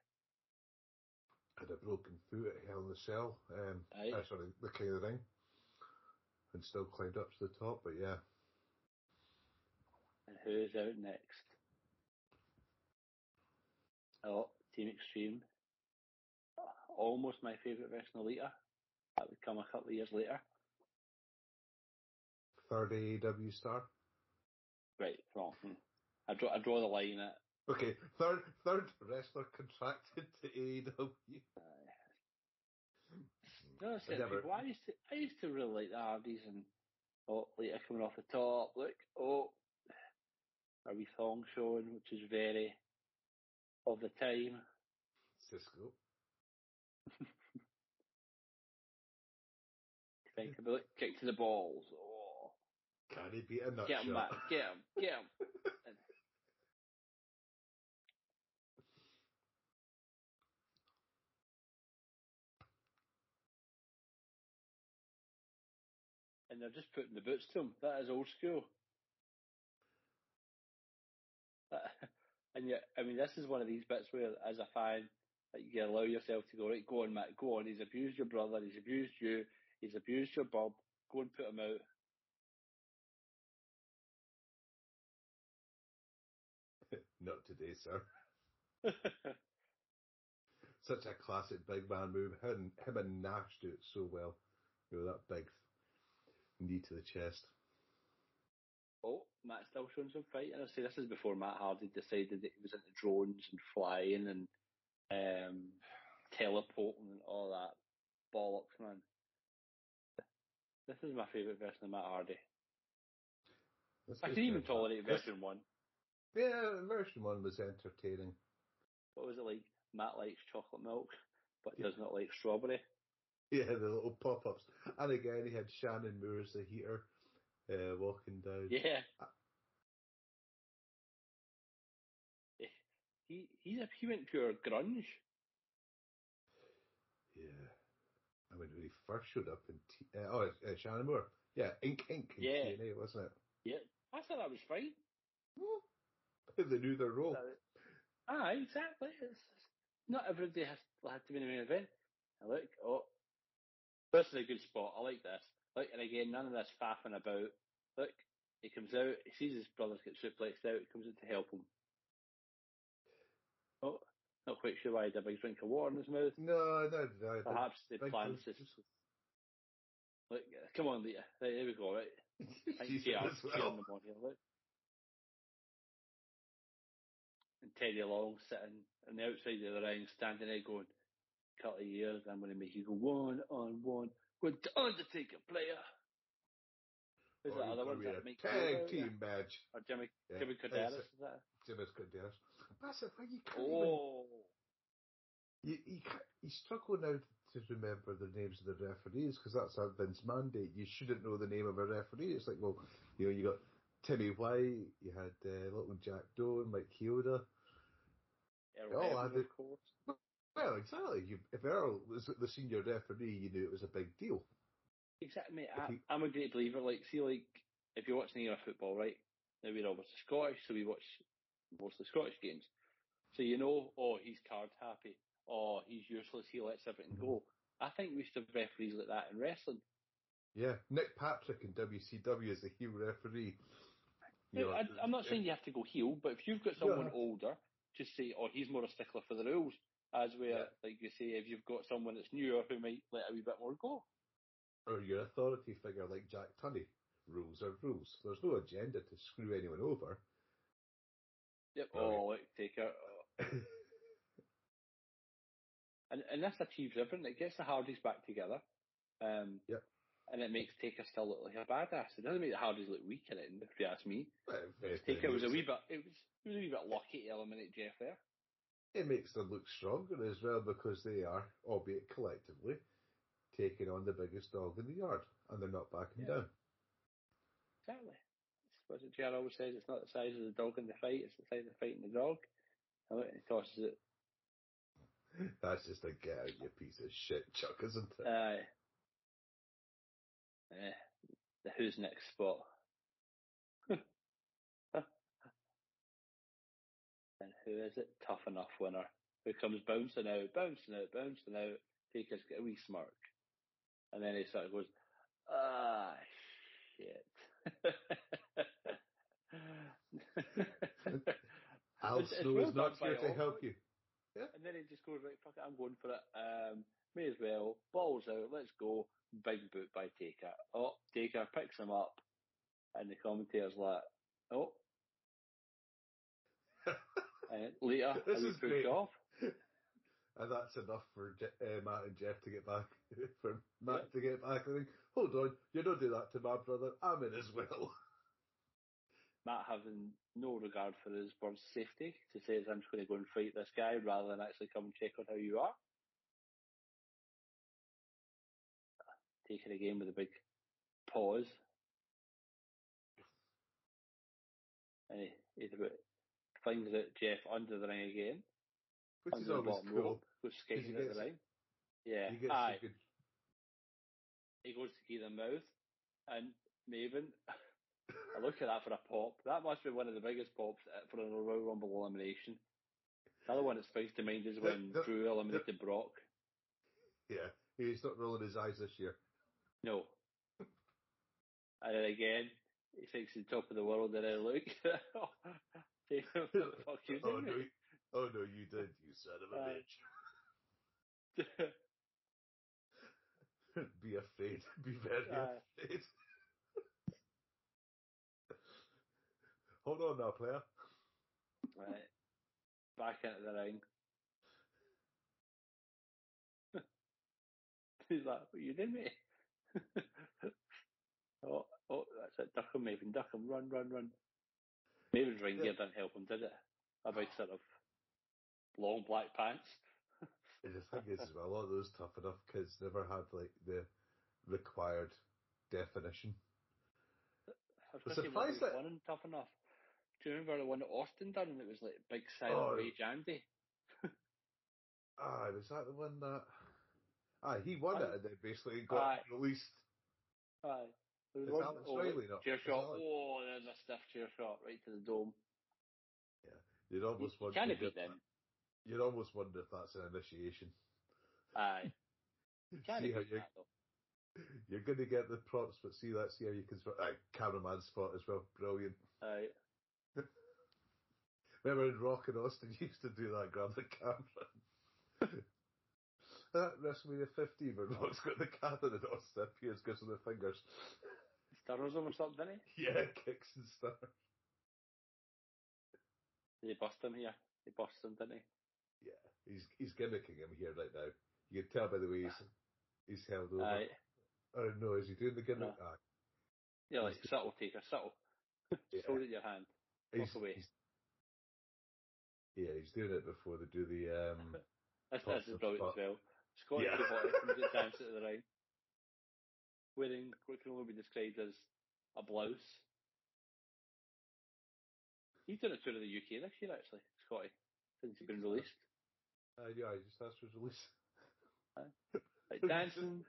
S3: Had a broken foot at Hell in the Cell. Um,
S2: Aye.
S3: uh, sorry, the King of the Ring. And still climbed up to the top, but yeah.
S2: And who's out next? Oh, Team Extreme. Almost my favourite version of Lita. That would come a couple of years later.
S3: Third AEW star.
S2: Right, wrong. Hmm. I draw, I draw the line at
S3: Okay, third third wrestler contracted to AEW.
S2: No,
S3: I
S2: people, I used to, I used to really like the Hardys and oh, Lita coming off the top. Look, a wee thong showing, which is very of the time.
S3: Cisco. <laughs>
S2: Think about it, kick to the balls. Oh,
S3: Can he beat a nut
S2: get him
S3: shot?
S2: back, get him, get him. And- and they're just putting the boots to him. That is old school. <laughs> And yet, I mean, this is one of these bits where, as a fan, like you allow yourself to go right. Go on, Matt. Go on. He's abused your brother. He's abused you. He's abused your Bob. Go and put him out. <laughs>
S3: Not today, sir. <laughs> Such a classic big man move. Him, him and Nash do it so well. You know, that big knee to the chest.
S2: Oh, Matt still showing some fight. And I say this is before Matt Hardy decided that he was into drones and flying and um, teleporting and all that bollocks, man. This is my favourite version of Matt Hardy.
S3: This
S2: I can even tolerate version one.
S3: Yeah, version one was entertaining.
S2: What was it like? Matt likes chocolate milk, but
S3: Yeah.
S2: does not like strawberry.
S3: Yeah, the little pop ups. And again, he had Shannon Moore as the heater uh, walking down.
S2: Yeah.
S3: Uh,
S2: He he's a, he went pure grunge.
S3: Yeah. I mean, when he first showed up in T- uh, oh, uh, Shannon Moore. Yeah, Ink Ink in
S2: Yeah.
S3: TNA, wasn't it?
S2: Yeah, I thought that was fine. <laughs>
S3: they knew their role.
S2: Ah, exactly. It's, not everybody has had to be in the main event. And look, oh, this is a good spot. I like this. Look, and again, none of this faffing about. Look, he comes out, he sees his brothers get suplexed out, he comes in to help him. Oh, not quite sure why he had a big drink of water in his mouth.
S3: No, no, no.
S2: Perhaps they planned
S3: thing-
S2: Look, come on, Lita. Right, here we go, right? <laughs> Thank
S3: She's
S2: you.
S3: as well.
S2: on here, look. And Teddy Long sitting on the outside of the ring, standing there going, couple of years, I'm going to make you go one on one with the Undertaker player. Who's that other one?
S3: be
S2: Is
S3: a
S2: that Mike
S3: tag team match.
S2: Or Jimmy,
S3: Yeah.
S2: Jimmy Korderas, is that?
S3: Jimmy's Korderas. That's the thing, you can't even
S2: Oh.
S3: You, you, ca- you struggle now to remember the names of the referees because that's a Vince mandate. You shouldn't know the name of a referee. It's like, well, you know, you got Timmy White, you had uh, little Jack Doe, Mike Chioda.
S2: Earl
S3: Oh, I
S2: Hebner, of course.
S3: Well, exactly. You, if Earl was the senior referee, you knew it was a big deal.
S2: Exactly, mate. I, I'm a great believer. Like, see, like, if you're watching era football, right? Now we're obviously Scottish, so we watch mostly Scottish games. So you know, oh, he's card happy. Oh, he's useless. He lets everything go. I think we should have referees like that in wrestling.
S3: Yeah, Nick Patrick in WCW is a heel referee. You know,
S2: I, I'm not saying you have to go heel, but if you've got someone
S3: Yeah.
S2: older, just say, oh, he's more a stickler for the rules. As where,
S3: Yeah.
S2: like you say, if you've got someone that's newer who might let a wee bit more go.
S3: Or your authority figure like Jack Tunney. Rules are rules. There's no agenda to screw anyone over.
S2: Yep.
S3: Oh,
S2: Oh, look, take. Oh. And, and this achieves everything. It gets the Hardys back together. Um,
S3: Yep.
S2: And it makes Taker still look like a badass. It doesn't make the Hardys look weak in it, if you ask me.
S3: Well,
S2: Taker was a wee bit, it was, it was a wee bit lucky to eliminate Jeff there.
S3: It makes them look stronger as well because they are, albeit collectively, taking on the biggest dog in the yard and they're not backing
S2: Yeah.
S3: down.
S2: Exactly. it JR always says, it's not the size of the dog in the fight, it's the size of the fight in the dog. And he tosses it. <laughs>
S3: That's just a get out, you piece of shit, Chuck, isn't it?
S2: Aye. Eh, the who's next spot. <laughs> and who is it? Tough enough winner. Who comes bouncing out, bouncing out, bouncing out. Taker's got a wee smirk. And then he sort of goes, ah, shit. <laughs>
S3: Al
S2: It's-
S3: Snow is not here to help you. Yeah.
S2: And then he just goes, right, fuck it, I'm going for it. Um, may as well. Balls out, let's go. Big boot by Taker. Oh, Taker picks him up. And the commentator's like, oh. <laughs> and later,
S3: This
S2: and
S3: is great.
S2: off.
S3: And that's enough for Je- uh, Matt and Jeff to get back, <laughs> for Matt to get back. I think, hold on, you don't do that to my brother. I'm in as well. <laughs>
S2: Matt having no regard for his bird's safety to say, I'm just going to go and fight this guy rather than actually come and check on how you are. Taking a game with a big pause. And he, finds it Jeff under the ring again.
S3: Which is
S2: the
S3: always cool.
S2: goes skating at the ring. Yeah,
S3: He gets
S2: aye.
S3: good.
S2: He goes to key the mouth, and Maven, I look at that for a pop. That must be one of the biggest pops uh, for a Royal Rumble elimination. The other one that springs to mind is when
S3: The- the-
S2: Drew eliminated Brock.
S3: Yeah, he's not rolling his eyes this year.
S2: No. And then again, he thinks he's top of the world, and then look. Take him, what the fuck you
S3: oh no, you- oh no, you did, you son of a
S2: Aye.
S3: bitch. <laughs> Be afraid. Be very
S2: Aye.
S3: afraid. Hold on now, player.
S2: right. Back into the ring. <laughs> He's like, what you doing, mate? <laughs> oh, oh, that's it. Duck him, Maven. Duck him. Run, run, run. Maven's ring gear didn't help him, did it? A big sort of long black pants.
S3: The thing is, as well, <laughs> a lot of those tough enough kids never had like the required definition.
S2: I was
S3: I'm
S2: gonna say, what
S3: surprised that-
S2: one in tough enough. Do you remember the one that Austin done and it was like big silent
S3: Oh.
S2: rage Andy? <laughs>
S3: Ah, was that the one that? Ah, he won
S2: Aye.
S3: it and then basically got
S2: Aye.
S3: released.
S2: Aye. There was one, oh,
S3: Riley not?
S2: Chair shot.
S3: Alex-
S2: Oh, there's a stiff chair shot right to the dome.
S3: Yeah, you'd
S2: You,
S3: almost
S2: you can't
S3: if-
S2: beat them.
S3: You'd almost wonder if that's an initiation.
S2: Aye. You <laughs> can't
S3: See how
S2: beat
S3: you
S2: that though.
S3: you're going to get the props, but see that see how you can spot. Aye, cameraman spot as well, brilliant.
S2: Aye. <laughs>
S3: Remember in Rock and Austin <laughs> used to do that, grab the camera. that WrestleMania 15 when Rock's got the camera and Austin appears, gives him the fingers.
S2: Stirs him or something, didn't he?
S3: Yeah, kicks and stuff.
S2: he? Bust him here. They bust him, didn't he?
S3: Yeah, he's he's gimmicking him here right now. You can tell by the way he's he's held over. don't know is he doing the gimmick?
S2: No.
S3: Aye.
S2: Yeah, like subtle taker, subtle. <laughs>
S3: Yeah.
S2: Hold it in your hand.
S3: He's-
S2: away.
S3: he's- yeah, he's doing it before they do the um <laughs> Top
S2: this brilliant as well. Scott
S3: Yeah.
S2: yeah. comes at <laughs> the ring, wearing what can only be described as a blouse. He's done a tour of the UK this year, actually, Scotty, since he's been released.
S3: Uh, yeah, just asked for his release.
S2: Like dancing,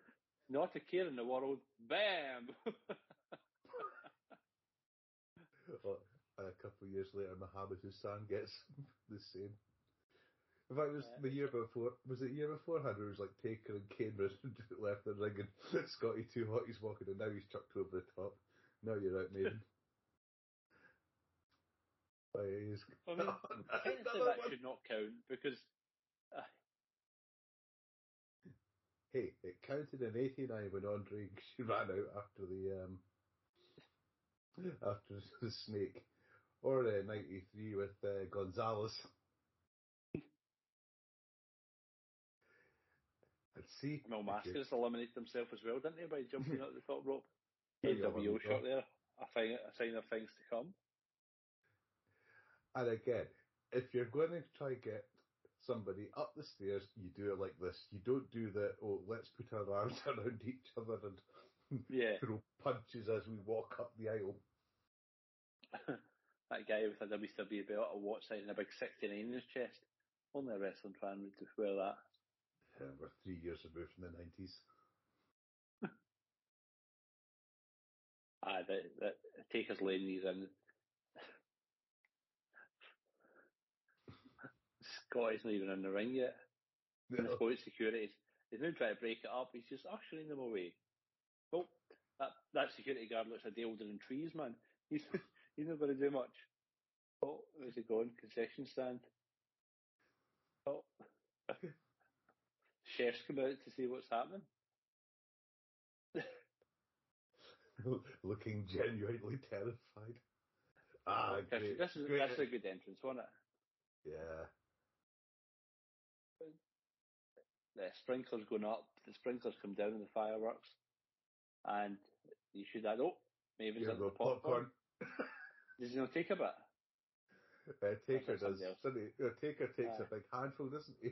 S2: not a care in the world. Bam! <laughs>
S3: Well, a couple of years later, Muhammad Hassan gets <laughs> the same. In fact, it was
S2: Yeah.
S3: the year before. Was it the year beforehand? Where it was like Taker and Kane left the ring, and Scotty 2 Hotty he's walking, and now he's chucked over the top. Now you're out, Maiden. <laughs>
S2: I mean, that
S3: one.
S2: should not count because uh,
S3: Hey, it counted in '89 when Andre <laughs> ran out after the um after <laughs> the snake, or uh, '93 with uh, Gonzalez. And see,
S2: Mil Mascaras eliminated himself as well, didn't he, by jumping <laughs> out the top rope?
S3: Yeah,
S2: NWO
S3: well,
S2: shot there. A, thing, a sign of things to come.
S3: And again, if you're going to try get somebody up the stairs, you do it like this. You don't do the oh, let's put our arms <laughs> around each other and
S2: Yeah.
S3: throw punches as we walk up the aisle. <laughs>
S2: that guy with a WCW belt, a watch size, and a big 69 in his chest. Only a wrestling fan would wear that.
S3: Yeah, we're three years removed from the nineties. <laughs>
S2: Ah, that, that Taker's laying these in. Scott isn't even in the ring yet. And the point security is he's now trying to break it up. He's just ushering them away. Oh, that that security guard looks a day older than trees, man. He's <laughs> he's not going to do much. Oh, where's he going? Concession stand. Oh, <laughs> chefs come out to see what's happening. <laughs>
S3: Looking genuinely terrified. Ah, great.
S2: This is
S3: great.
S2: that's a good entrance, wasn't it?
S3: Yeah.
S2: The sprinklers going up, the sprinklers come down in the fireworks, and you should add, oh, maybe it's
S3: Here
S2: at
S3: we
S2: the popcorn.
S3: popcorn. <laughs>
S2: Does he not take a bit?
S3: Uh, Taker does. Doesn't he? Uh, Taker takes
S2: Aye.
S3: a big handful, doesn't he?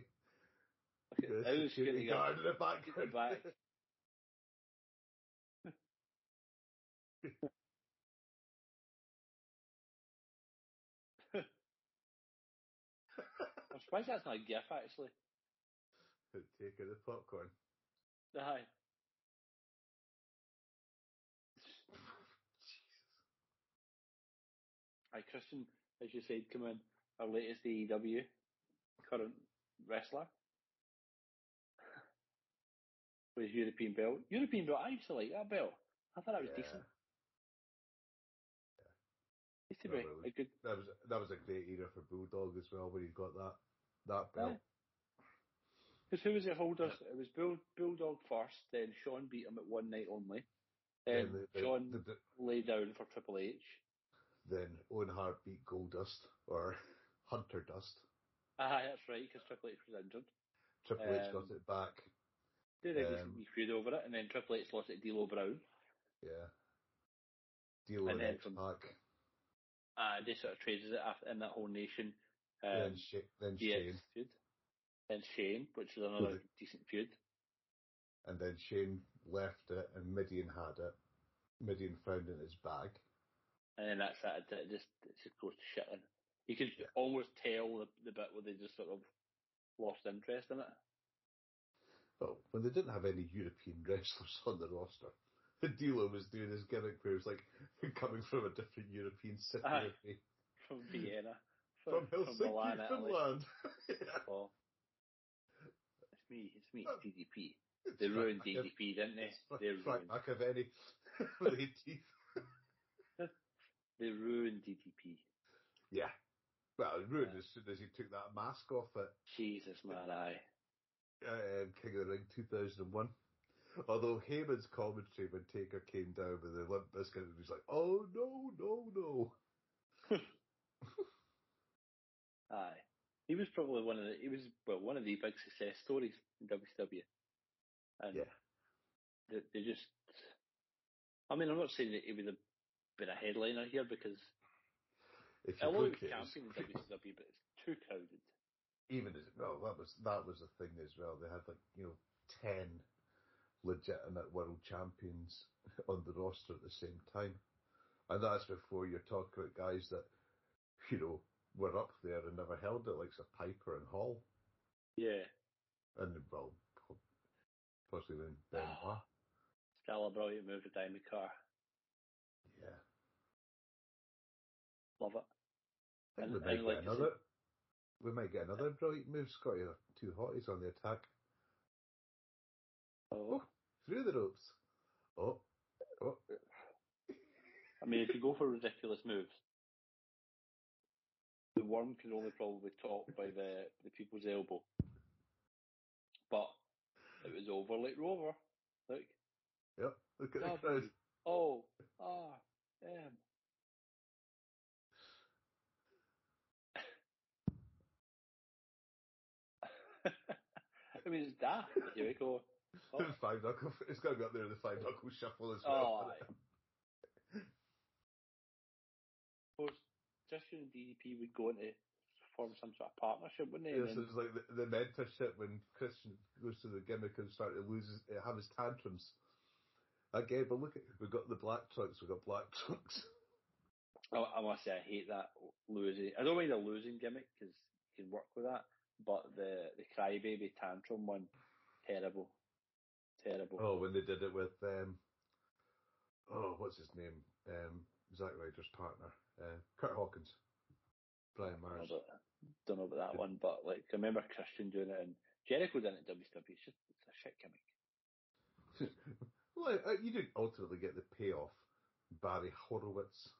S2: Okay,
S3: The security guard
S2: guard
S3: in the <laughs> background.
S2: back? <laughs> I'm surprised that's not a gif, actually.
S3: Taker the popcorn.
S2: Aye.
S3: Jesus. <laughs>
S2: Aye, Christian, as you said, come in, our latest AEW current wrestler. <laughs> With European belt. European belt, I used to like that belt. I thought that was
S3: Yeah.
S2: decent. Used to
S3: No,
S2: be
S3: was-
S2: a good
S3: That was that was a great era for Bulldog as well when he got that that belt.
S2: Because who was it holders? It was Bull, Bulldog first, then Sean beat him at one night only. Then
S3: Then the- the-
S2: Sean
S3: the-
S2: lay down for Triple H.
S3: Then Owen Hart beat Goldust or <laughs> Hunter Dust.
S2: Ah, that's right, because Triple H was injured.
S3: Triple H got
S2: Um,
S3: it back.
S2: Did a
S3: Um,
S2: feud over it, and then Triple H lost it to D'Lo Brown.
S3: Yeah. Deal
S2: And then from-
S3: Pac.
S2: Uh, they sort of traded it after, in that whole nation.
S3: then
S2: Um,
S3: Sh- then Shane.
S2: feud. Then Shane, which is another decent feud.
S3: And then Shane left it and Mideon had it. Mideon found it in his bag.
S2: And then that's that. It just, it just goes to shit. And you could
S3: Yeah.
S2: almost tell the, the bit where they just sort of lost interest in it.
S3: Well, when they didn't have any European <laughs> wrestlers on the roster, the dealer was doing his gimmick where it was like <laughs> coming from a different European city.
S2: Aye. <laughs> From Vienna.
S3: From Helsinki,
S2: Milan, Italy.
S3: Finland. yeah.
S2: Oh. It's me, it's me, it's DDP.
S3: It's
S2: They ruined
S3: Frank-
S2: DDP, didn't they? They
S3: Frank
S2: ruined,
S3: McAvennie with eight teeth. <laughs>
S2: they ruined DDP.
S3: Yeah. Well, it ruined
S2: Yeah.
S3: as soon as he took that mask off it.
S2: Jesus, man, aye.
S3: um, King of the Ring 2001. Although Heyman's commentary when Taker came down with the Limp Bizkit was like, oh no, no, no. <laughs>
S2: Aye. He was probably one of the, he was, well, one of the big success stories in WCW. And
S3: Yeah.
S2: they, they just, I mean, I'm not saying that he would have been a headliner here because,
S3: If you
S2: although he
S3: look
S2: was champion in WCW, but it's too crowded.
S3: even as well, that was that was the thing as well. They had like you know ten legitimate world champions <laughs> on the roster at the same time, and that's before you're talking about guys that you know were up there and never held it, like Sir Piper and Hall,
S2: Yeah.
S3: and well, possibly then Benoit. Ah.
S2: Still a brilliant move with Diamond Cutter.
S3: Yeah,
S2: Love it.
S3: I think
S2: And-
S3: we might
S2: and like
S3: another. We might get another brilliant move, Scotty. Two hotties on the attack.
S2: Oh. oh.
S3: Through the ropes. Oh, oh.
S2: I mean, if you go for ridiculous moves, the worm can only probably top by the, the people's elbow. But it was over like Rover. Look.
S3: Yep, look at the crowd.
S2: O R M. <laughs> I mean, it's daft. Here we go. Oh,
S3: five knuckle. It's got to be up there in the five knuckle shuffle as
S2: Oh,
S3: well.
S2: aye. And DDP would go into form some sort of partnership, wouldn't they?
S3: Yes,
S2: then-
S3: it's like the, the mentorship when Christian goes to the gimmick and starts to lose his, have his tantrums. Again, but look at we've got the black trunks, we've got black trunks.
S2: I, <laughs> I must say I hate that losing. I don't mind a losing gimmick because you can work with that, but the the crybaby tantrum one, terrible, terrible.
S3: Oh, when they did it with um, oh, what's his name? Um, Zack Ryder's partner, uh, Kurt Hawkins, Brian
S2: I don't
S3: Myers.
S2: know about, don't know about that one, but like I remember Christian doing it and Jericho did it in WWE. It's just it's a shit gimmick. <laughs>
S3: well, uh, you didn't ultimately get the payoff. Barry Horowitz.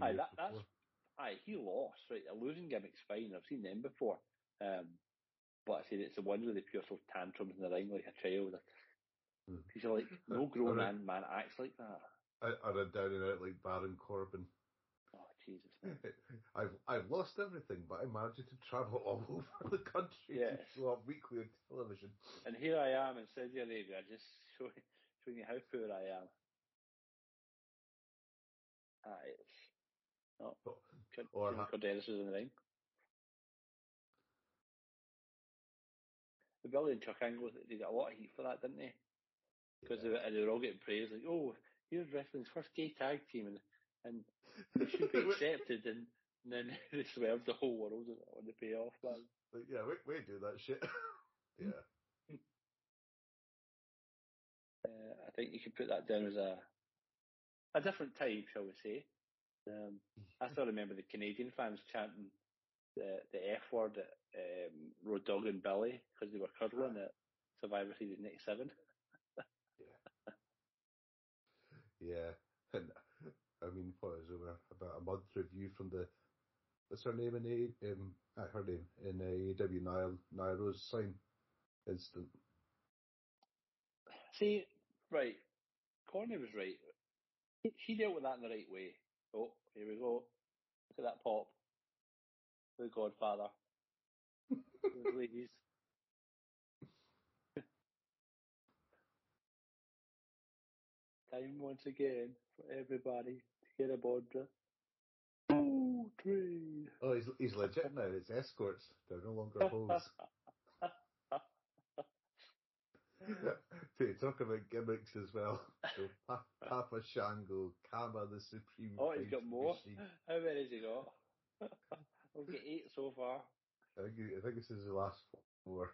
S2: Aye, that, that's aye. He lost, right? A losing gimmick's fine. I've seen them before, um, but I said it's the ones where they pure throw tantrums in the ring like a child.
S3: Hmm.
S2: Because you're like, no <laughs> grown man man acts like that.
S3: I, I ran down and out like Baron Corbin.
S2: Jesus! <laughs>
S3: I've I've lost everything, but I managed to travel <laughs> all over the country
S2: Yes.
S3: to show up weekly on television.
S2: And here I am in Saudi Arabia, just <laughs> showing showing you how poor I am. Aye, it's no. Could,
S3: Or ha-
S2: Korderas is in the ring. The Billy and Chuck Angle, they got a lot of heat for that, didn't they? Because
S3: Yeah.
S2: they, were- they were all getting praised, like, oh, here's wrestling's first gay tag team, and, and <laughs> it should be accepted, and, and then <laughs> they swerved the whole world on the payoff, man.
S3: Like, yeah, we we do that shit. <laughs> yeah.
S2: Uh, I think you could put that down as a a different time, shall we say. Um, I still remember the Canadian fans chanting the the F word at um, Road Dogg and Billy because they were cuddling at Survivor Series '97.
S3: Yeah. And I mean, what is over about a month review from the what's her name in A um uh, her name in AEW Nile Nairo's sign instant.
S2: See, right, Corny was right. He, he dealt with that in the right way. Oh, here we go. Look at that pop. The Godfather. <laughs> Ladies. Time once again for everybody to get aboard the train.
S3: Oh, he's he's legit now. It's escorts. They're no longer hoes. <laughs> <laughs> to talk about gimmicks as well. So pa- Papa Shango, Kama the Supreme.
S2: Oh, he's got more.
S3: Machine. <laughs>
S2: How many has he got? We've got eight so far.
S3: I think I think this is the last four.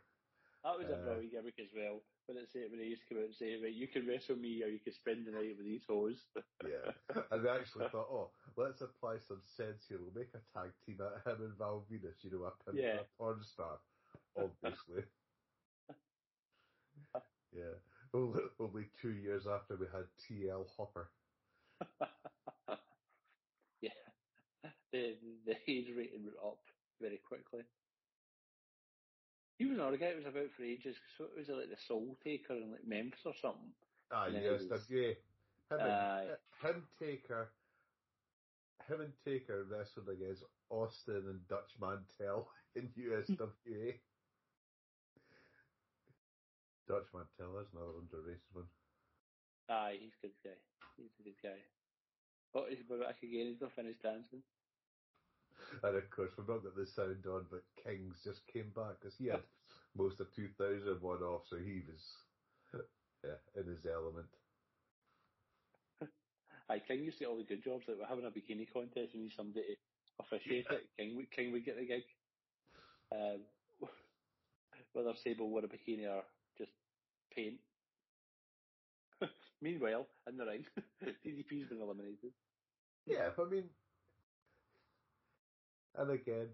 S2: That was a
S3: Uh,
S2: brilliant gimmick as well. When it said when he used to come out and say, right, you can wrestle me or you can spend the night with these hoes. <laughs>
S3: Yeah, and they actually thought, oh, let's apply some sense here. We'll make a tag team out of him and Val Venis. You know, a and
S2: Yeah.
S3: a porn star, obviously. <laughs> yeah, only, only two years after we had TL Hopper. <laughs>
S2: yeah. The the age rating went up very quickly. He was another guy that was about for ages. So it was like the Soul Taker in like Memphis or something.
S3: Ah, yes,
S2: was-
S3: yeah. Him, and, him Taker, him and Taker wrestled against Austin and Dutch Mantell <laughs> in USWA. Dutch Mantell, that's another underrated one.
S2: Aye, he's a good guy. He's a good guy. Oh, he's about back again. He's not finished dancing. <laughs>
S3: And of course, we've not got the sound on, but Kings just came back because he had <laughs> most of 2001 off, so he was <laughs> yeah in his element.
S2: Aye, King used to get all the good jobs. Like we're having a bikini contest, we need somebody to officiate it. King, King would get the gig. Um, whether Sable wore a bikini or just paint. Meanwhile, in the ring, DDP's been eliminated.
S3: Yeah, but I mean, and again,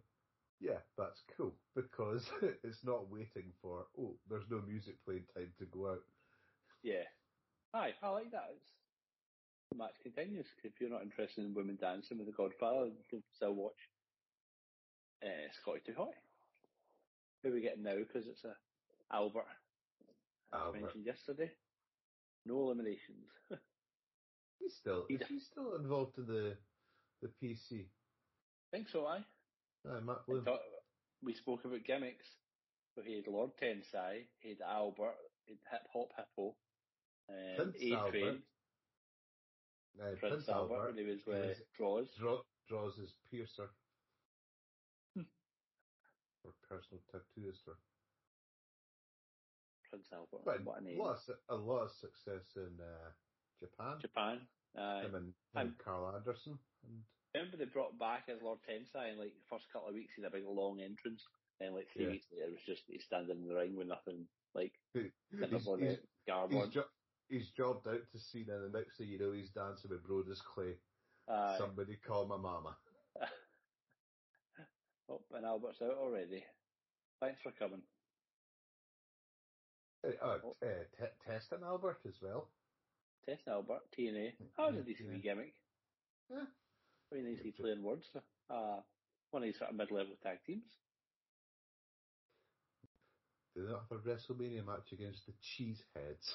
S3: yeah, that's cool because <laughs> it's not waiting for oh, there's no music playing time to go out.
S2: Yeah. Hi, I like that. It's, the match continues. If you're not interested in women dancing with the Godfather, you can still watch uh, Scotty 2 Hotty. Who are we getting now? Because it's a Albert.
S3: Albert.
S2: mentioned yesterday. No eliminations. <laughs>
S3: He's still
S2: He's-
S3: still involved in the the PC?
S2: Think so, aye.
S3: Uh, Matt
S2: We
S3: Bloom.
S2: we spoke about gimmicks. So he had Lord Tensai, he had Albert, he had Hip Hop Hippo, um,
S3: Prince Albert. Uh,
S2: Prince, Albert, when he was with Droz.
S3: Draw, Droz his piercer.
S2: Hmm.
S3: or personal tattooist or
S2: Prince Albert,
S3: but
S2: what a name.
S3: lot of, a lot of success in uh, Japan.
S2: Japan. Aye.
S3: Him and, him and Karl Anderson And
S2: Remember they brought back as Lord Tensai in like the first couple of weeks he had a big long entrance. And like three
S3: Yeah.
S2: weeks later it was just he's standing in the ring with nothing like
S3: he's, he's, he's, jo- he's jobbed out to Cena, and the next thing you know, he's dancing with Brodus Clay. Somebody call my mama. <laughs>
S2: oh, and Albert's out already. Thanks for coming.
S3: Uh, uh,
S2: Oh.
S3: uh, T- Test and Albert as well.
S2: Test Albert, T&A. Was a decent
S3: Yeah.
S2: wee gimmick.
S3: Yeah.
S2: Playing words. Uh, one of these sort of mid-level tag teams.
S3: They not have a WrestleMania match against the Cheeseheads?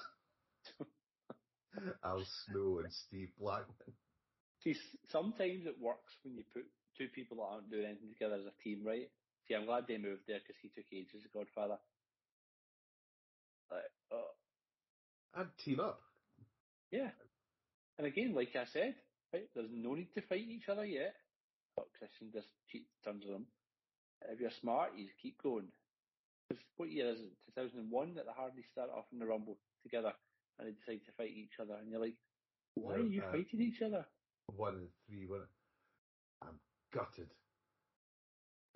S3: <laughs> Al Snow and Steve Blackman.
S2: See, sometimes it works when you put two people that aren't doing anything together as a team, right? See, I'm glad they moved there because he took ages as a Godfather. Like, uh,
S3: And team up.
S2: yeah. And again, like I said, right, there's no need to fight each other yet. But Christian just cheats turns on them. If you're smart, you just keep going. what year is it? 2001 that the Hardy start off in the Rumble together and they decide to fight each other. And you're like, why are you
S3: Uh,
S2: fighting each other?
S3: One and three. One. I'm gutted.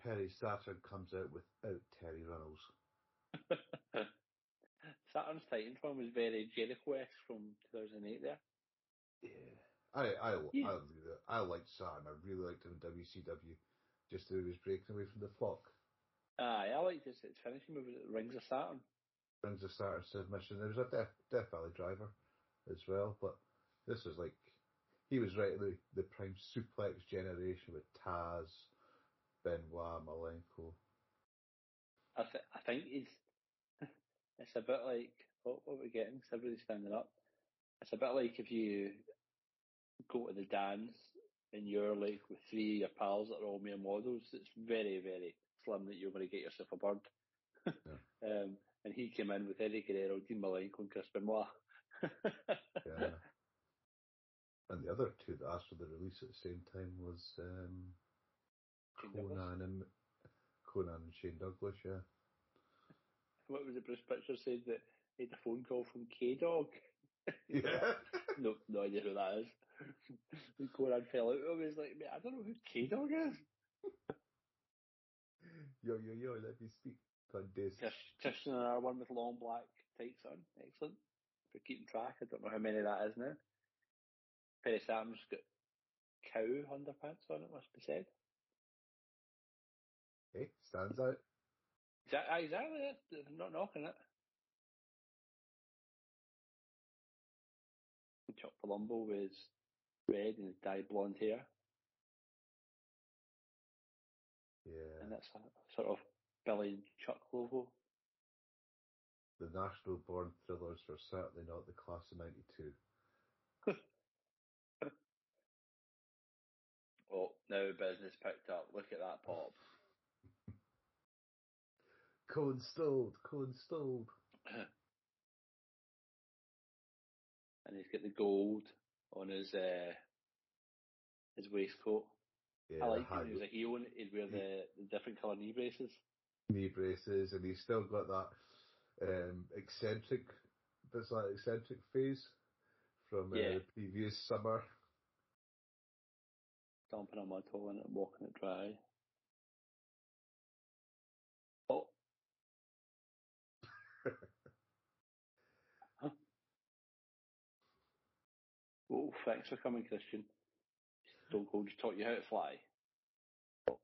S3: Perry Saturn comes out without Terri Runnels. <laughs>
S2: Saturn's Titanfall was very Jericho-esque from 2008 there.
S3: Yeah. I I
S2: Yeah.
S3: I, really- I liked Saturn. I really liked him in WCW. Just that he was breaking away from the flock.
S2: Aye, I like this. Its finishing move Rings of Saturn.
S3: Rings of Saturn submission. There was a Death, Death Valley driver as well, but this was like he was right in the, the prime suplex generation with Taz, Benoit, Malenko.
S2: I, th- I think it's <laughs> it's a bit like what, what we're getting. Everybody standing up? It's a bit like if you go to the dance and you're like with three of your pals that are all mere models. It's very very slim that you're going to get yourself a bird. <laughs> um, and he came in with Eddie Guerrero, Dean Malenko, and Chris Benoit. <laughs>
S3: Yeah. and the other two that asked for the release at the same time was um, Konnan and Konnan and Shane Douglas. Yeah.
S2: what was it? Bruce Pritchard said that he had a phone call from K Dog.
S3: Yeah. <laughs>
S2: No, no idea who that is. Konnan fell out of it, he's like, mate, I don't know who K Dog is. <laughs>
S3: yo yo yo, let me speak on this.
S2: Chris- Christian and our one with long black tights on. Excellent. For keeping track, I don't know how many that is now. Perry Sam's got cow underpants on it, must be said.
S3: Hey, stands out.
S2: Exactly, it. I'm not knocking it. Chuck Palumbo was red and dyed blonde hair,
S3: Yeah.
S2: and that's a sort of Billy and Chuck logo.
S3: The Natural Born Thrillers were certainly not the class of '92. <laughs>
S2: Oh, now business picked up. Look at that pop. <laughs>
S3: Coinstilled, coinstilled. <laughs>
S2: and he's got the gold on his uh, his waistcoat.
S3: Yeah,
S2: I like when he was a heel and he'd wear the, the different colour knee braces.
S3: knee braces, and he's still got that um, eccentric, that's that eccentric phase from uh,
S2: Yeah.
S3: the previous summer.
S2: Stomping on mud hole in it and walking it dry. Oh, thanks for coming, Christian. Stone Cold just taught you how to fly. Oh,
S3: And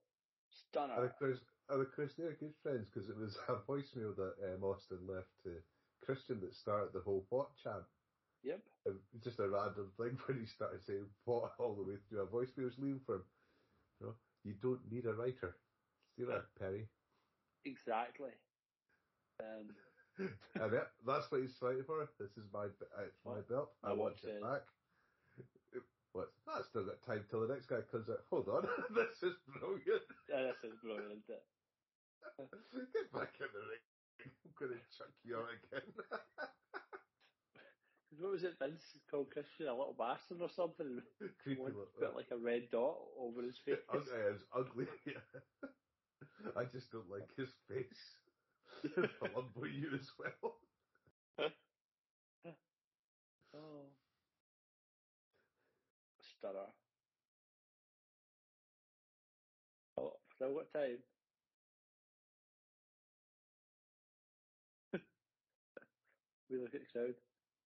S2: stunner.
S3: of course, and of course, they're good friends because it was <laughs> a voicemail that um, Austin left to Christian that started the whole what chant.
S2: Yep.
S3: It just a random thing <laughs> when he started saying what all the way through. A voicemail's leaving for him. You know, you don't need a writer. See that, Perry?
S2: Exactly. Um, <laughs>
S3: and that, that's what he's fighting for. This is my, it's my belt. I
S2: My
S3: want it back. What? I still got time till the next guy comes out. Hold on, <laughs> this is brilliant.
S2: yeah, this is brilliant, isn't it? <laughs>
S3: Get back in the ring. I'm gonna chuck you out again. <laughs>
S2: What was it Vince called Christian? A little bastard or something?
S3: Creepy
S2: One like a red dot over his face.
S3: Ugly, it's ugly. Yeah. I just don't like his face. I love you as well.
S2: Oh. Stutter. Still got time. <laughs> we look at the crowd.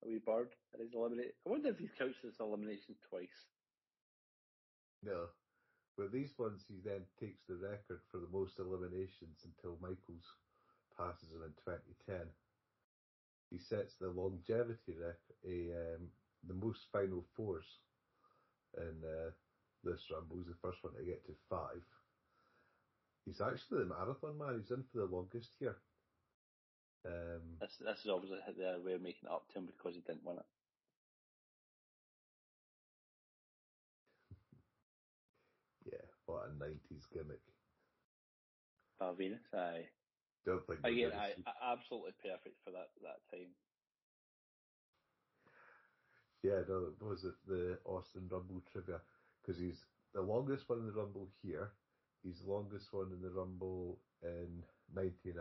S2: A wee bird and he's eliminated. I wonder if he counts this elimination twice.
S3: No. But these ones, he then takes the record for the most eliminations until Michaels passes him in 2010. He sets the longevity record, a, um, the most final fours in uh, this Rumble. He's the first one to get to five. He's actually the marathon man. He's in for the longest here. Um,
S2: This, this is obviously their way of making it up to him because he didn't win it. <laughs>
S3: yeah, what a 90s gimmick.
S2: Val Venis, aye.
S3: Don't think
S2: Again, aye, absolutely perfect for that, that time.
S3: Yeah, no, what was it? The Austin Rumble trivia. Because he's the longest one in the Rumble here. He's the longest one in the Rumble in 99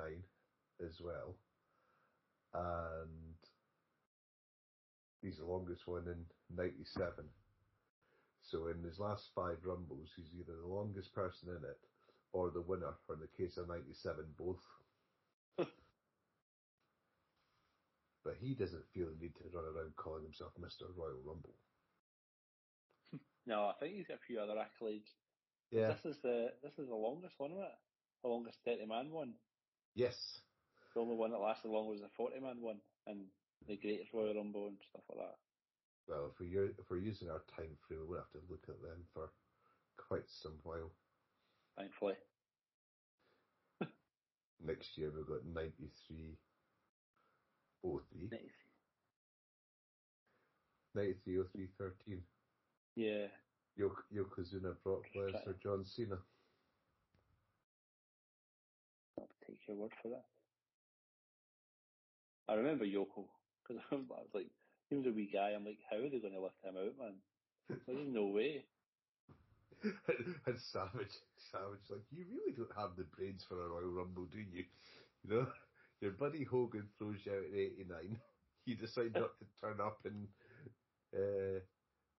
S3: as well. And he's the longest one in 97. So in his last five Rumbles, he's either the longest person in it or the winner, or in the case of 97, both. <laughs> but he doesn't feel the need to run around calling himself Mr. Royal Rumble. <laughs>
S2: No, I think he's got a few other accolades.
S3: Yeah.
S2: This is the this is the longest one, isn't it? The longest thirty man one.
S3: Yes.
S2: The only one that lasted long was the forty man one, and the Greatest Royal Rumble and stuff like that.
S3: Well, if we're if we're using our time frame, we'll have to look at them for quite some while.
S2: Thankfully, <laughs>
S3: Next year we've got 93, 03,
S2: Nice.
S3: 93, 03, 13.
S2: yeah.
S3: Yok- Yokozuna, Brock Lesnar, John Cena.
S2: I'll take your word for that. I remember Yoko because <laughs> I was like, he was a wee guy. I'm like, how are they going to lift him out, man? Like, There's no way. <laughs>
S3: and Savage, Savage, like you really don't have the brains for a Royal Rumble, do you? You know, your buddy Hogan throws you out at '89. <laughs> You decide not to turn up, and uh,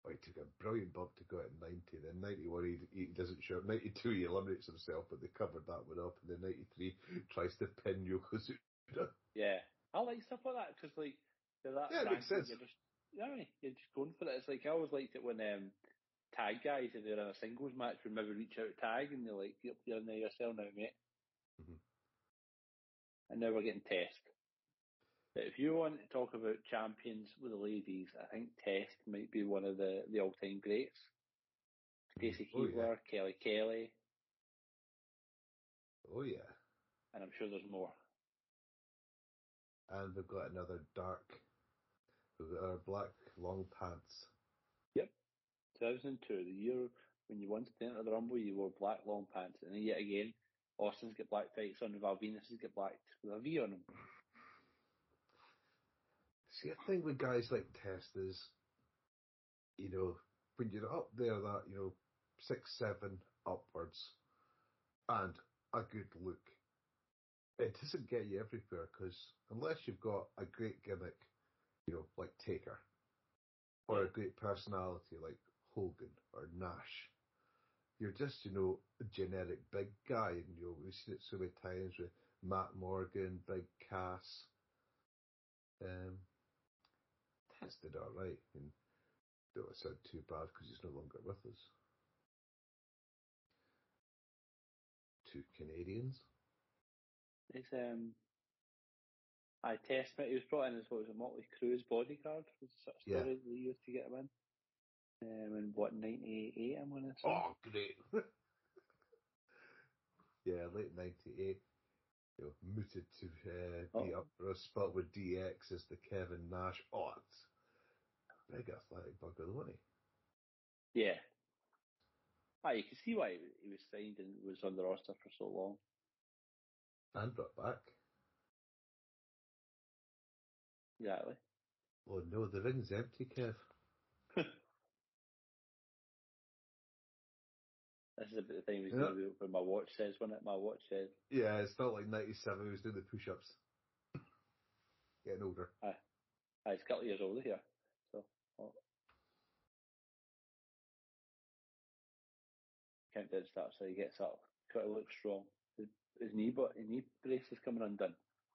S3: well, he took a brilliant bump to go out in '90. Then '91, he, he doesn't show up. '92, he eliminates himself, but they covered that one up. And then '93 tries to pin Yokozuna.
S2: Yeah, I like stuff like that because like they're that.
S3: Yeah, it makes sense.
S2: You're just, yeah, you're just going for it. It's like I always liked it when um, tag guys if they're in a singles match would maybe reach out tag and they're like, "Yep, you're in there yourself now, mate."
S3: Mhm.
S2: And now we're getting test. But if you want to talk about champions with the ladies, I think Test might be one of the, the all time greats. Stacey
S3: Oh, yeah.
S2: Kelly Kelly,
S3: Oh yeah,
S2: and I'm sure there's more.
S3: and we've got another dark. We've got our black long pants. Yep.
S2: 2002, the year when you wanted to enter the Rumble, you wore black long pants, and then yet again, Austin's got black tights on, Val Venis has got black with a V on them.
S3: See, the thing with guys like Test is, you know, when you're up there, that you know, six, seven upwards, and a good look, it doesn't get you everywhere because unless you've got a great gimmick, you know, like Taker, or a great personality like Hogan or Nash, you're just, you know, a generic big guy, and you know, we've seen it so many times with Matt Morgan, Big Cass. Um, Test did all right, and don't sound too bad because he's no longer with us. Two Canadians.
S2: It's um, I test it. He was brought in as what was a Motley Crue's bodyguard was of
S3: Yeah.
S2: story used to get him in. Um, in what '98? I'm gonna say.
S3: Oh, great! <laughs> yeah, late '98. You know, mooted to uh, be
S2: Oh.
S3: up for a spot with DX as the Kevin Nash. Oh, it's a big athletic bugger, wasn't he?
S2: Yeah. Ah, you can see why he was signed and was on the roster for so long.
S3: And brought back.
S2: Exactly.
S3: Oh no, the ring's empty, Kev. <laughs>
S2: This is about the time he was
S3: Yeah.
S2: be where my watch says, when it? My watch says.
S3: Yeah, it's not like '97. He was doing the push-ups. <coughs> Getting older.
S2: Ah, he's a couple of years older here. So, oh. countdown starts, so he gets up got to look strong. His, his knee, but his knee brace is coming undone.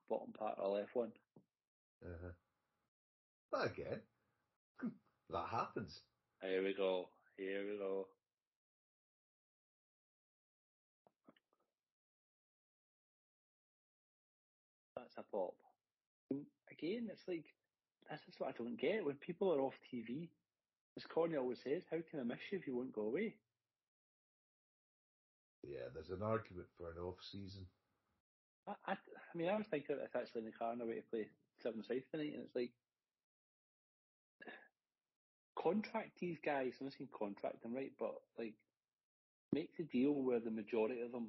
S2: Bottom part of the left one.
S3: Uh-huh. But again, <laughs> that happens.
S2: Here we go. Here we go. A pop. And again, it's like this is what I don't get. When people are off TV, as Corny always says, how can I miss you if you won't go away?
S3: Yeah, there's an argument for an off season.
S2: I, I, I mean, I was thinking it's actually in the car on the way to play Seven South tonight, and it's like contract these guys. I'm not saying contract them right, but like make the deal where the majority of them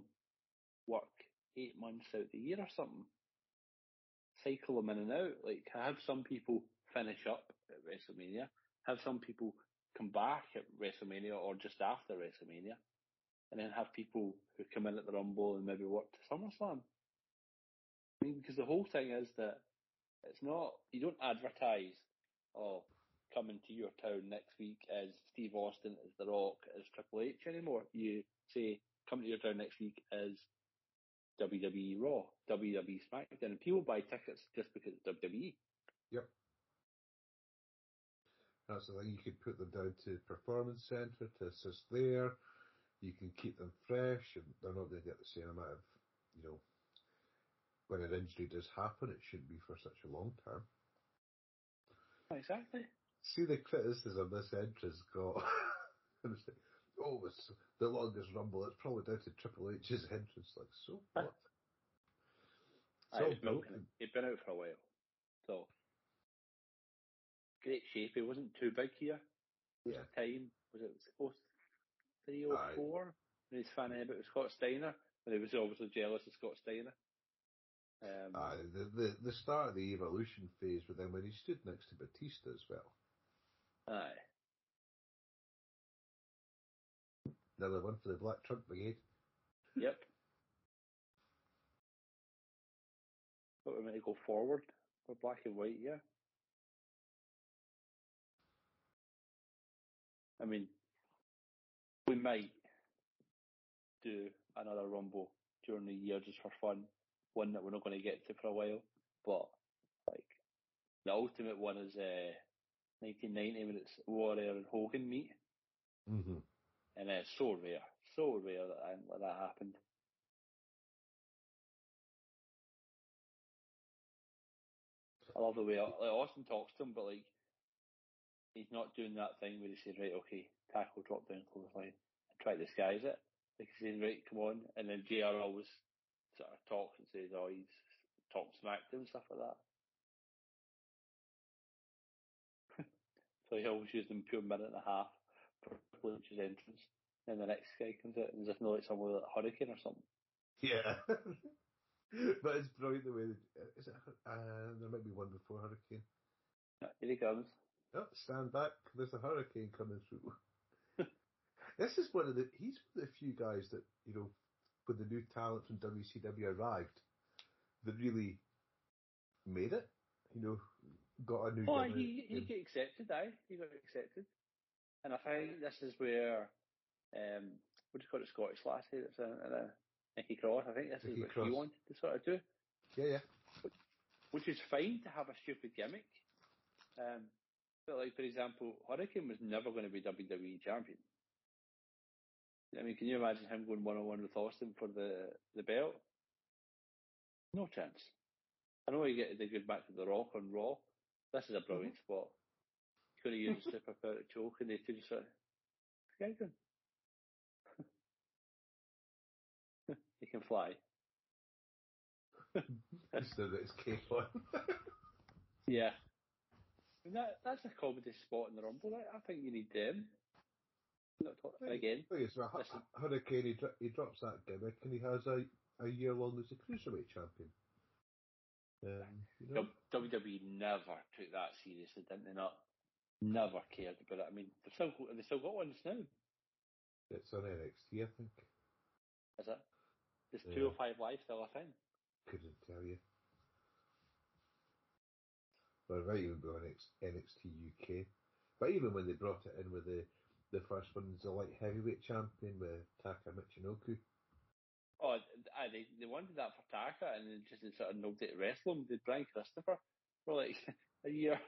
S2: work eight months out the year or something. Cycle them in and out. Like have some people finish up at WrestleMania, have some people come back at WrestleMania or just after WrestleMania, and then have people who come in at the Rumble and maybe work to SummerSlam. I mean, because the whole thing is that it's not you don't advertise. Oh, coming to your town next week as Steve Austin, as The Rock, as Triple H anymore. You say, come to your town next week as WWE Raw, WWE SmackDown. And people buy tickets just because it's WWE.
S3: Yep. That's the thing. You could put them down to Performance Centre to assist there. You can keep them fresh, and they're not going to get the same amount of, you know, when an injury does happen, it shouldn't be for such a long term.
S2: Exactly.
S3: See the criticism this entrance got. <laughs> oh, it's the longest rumble. It's probably down to Triple H's entrance. Like, so <laughs> what?
S2: I was milking it. He'd been out for a while. So, great shape. He wasn't too big here.
S3: Yeah.
S2: Time, was it 03 or 04? And he's fanning about with Scott Steiner. And he was obviously jealous of Scott Steiner. Um,
S3: Aye, the, the, the start of the evolution phase with him when he stood next to Batista as well.
S2: Aye.
S3: Another one for the Black Trunk Brigade.
S2: Yep. But we're going to go forward for black and white, yeah. I mean, we might do another Rumble during the year just for fun. One that we're not going to get to for a while. But, like, the ultimate one is uh, 1990 when it's Warrior and Hogan meet.
S3: Mm-hmm.
S2: And it's so rare, so rare that, that that happened. I love the way like Austin talks to him, but like he's not doing that thing where he says, "Right, okay, tackle, drop down, clothesline, and try to disguise it." Like he's saying, "Right, come on," and then JR always sort of talks and says, "Oh, he's talk smack to him and stuff like that." <laughs> so he always used them pure minute and a half H's entrance. Then the next guy comes out and as if not like someone like Hurricane or something.
S3: Yeah. <laughs> but it's brilliant the way that, is it, uh, there might be one before Hurricane.
S2: Here he comes.
S3: Oh, stand back, there's a hurricane coming through. <laughs> <laughs> this is one of the, he's one of the few guys that, you know, when the new talent from WCW arrived, that really made it. You know, got a new.
S2: Oh, he, he got accepted, aye. He got accepted. And I think this is where, um, what do you call it, Scottish lassie that's in, in a Nikki Cross. I think this
S3: Nikki
S2: is what
S3: Cross.
S2: he wanted to sort of do,
S3: Yeah, yeah.
S2: which is fine to have a stupid gimmick. Um, but like for example, Hurricane was never going to be WWE champion. I mean, can you imagine him going one on one with Austin for the the belt? No chance. I know you get the good back to the Rock on Raw. This is a brilliant spot. He's going to use a super power choke, and they two just sort of, "What's the guy he can fly.
S3: Instead of it's cape on. <laughs>
S2: Yeah. I mean, that, that's a comedy spot in the Rumble. I, I think you need them. Not talk, again.
S3: Thing is, well, Hu-
S2: Listen.
S3: Hurricane, he, dro- he drops that gimmick and he has a, a year long as a cruiserweight champion. Um, you know,
S2: WWE never took that seriously, didn't they? Not never cared about it. I mean, they've still got, they've still got ones now.
S3: it's on NXT, I think.
S2: Is it? Is
S3: Yeah.
S2: 205 Live still a thing?
S3: Couldn't tell you. Well, it might even be on NXT UK. But even when they brought it in with the the first one a light heavyweight champion with Taka Michinoku,
S2: Oh, aye, they, they wanted that for Taka and then just sort of nobody to wrestle him. They'd bring Christopher for like <laughs> a year.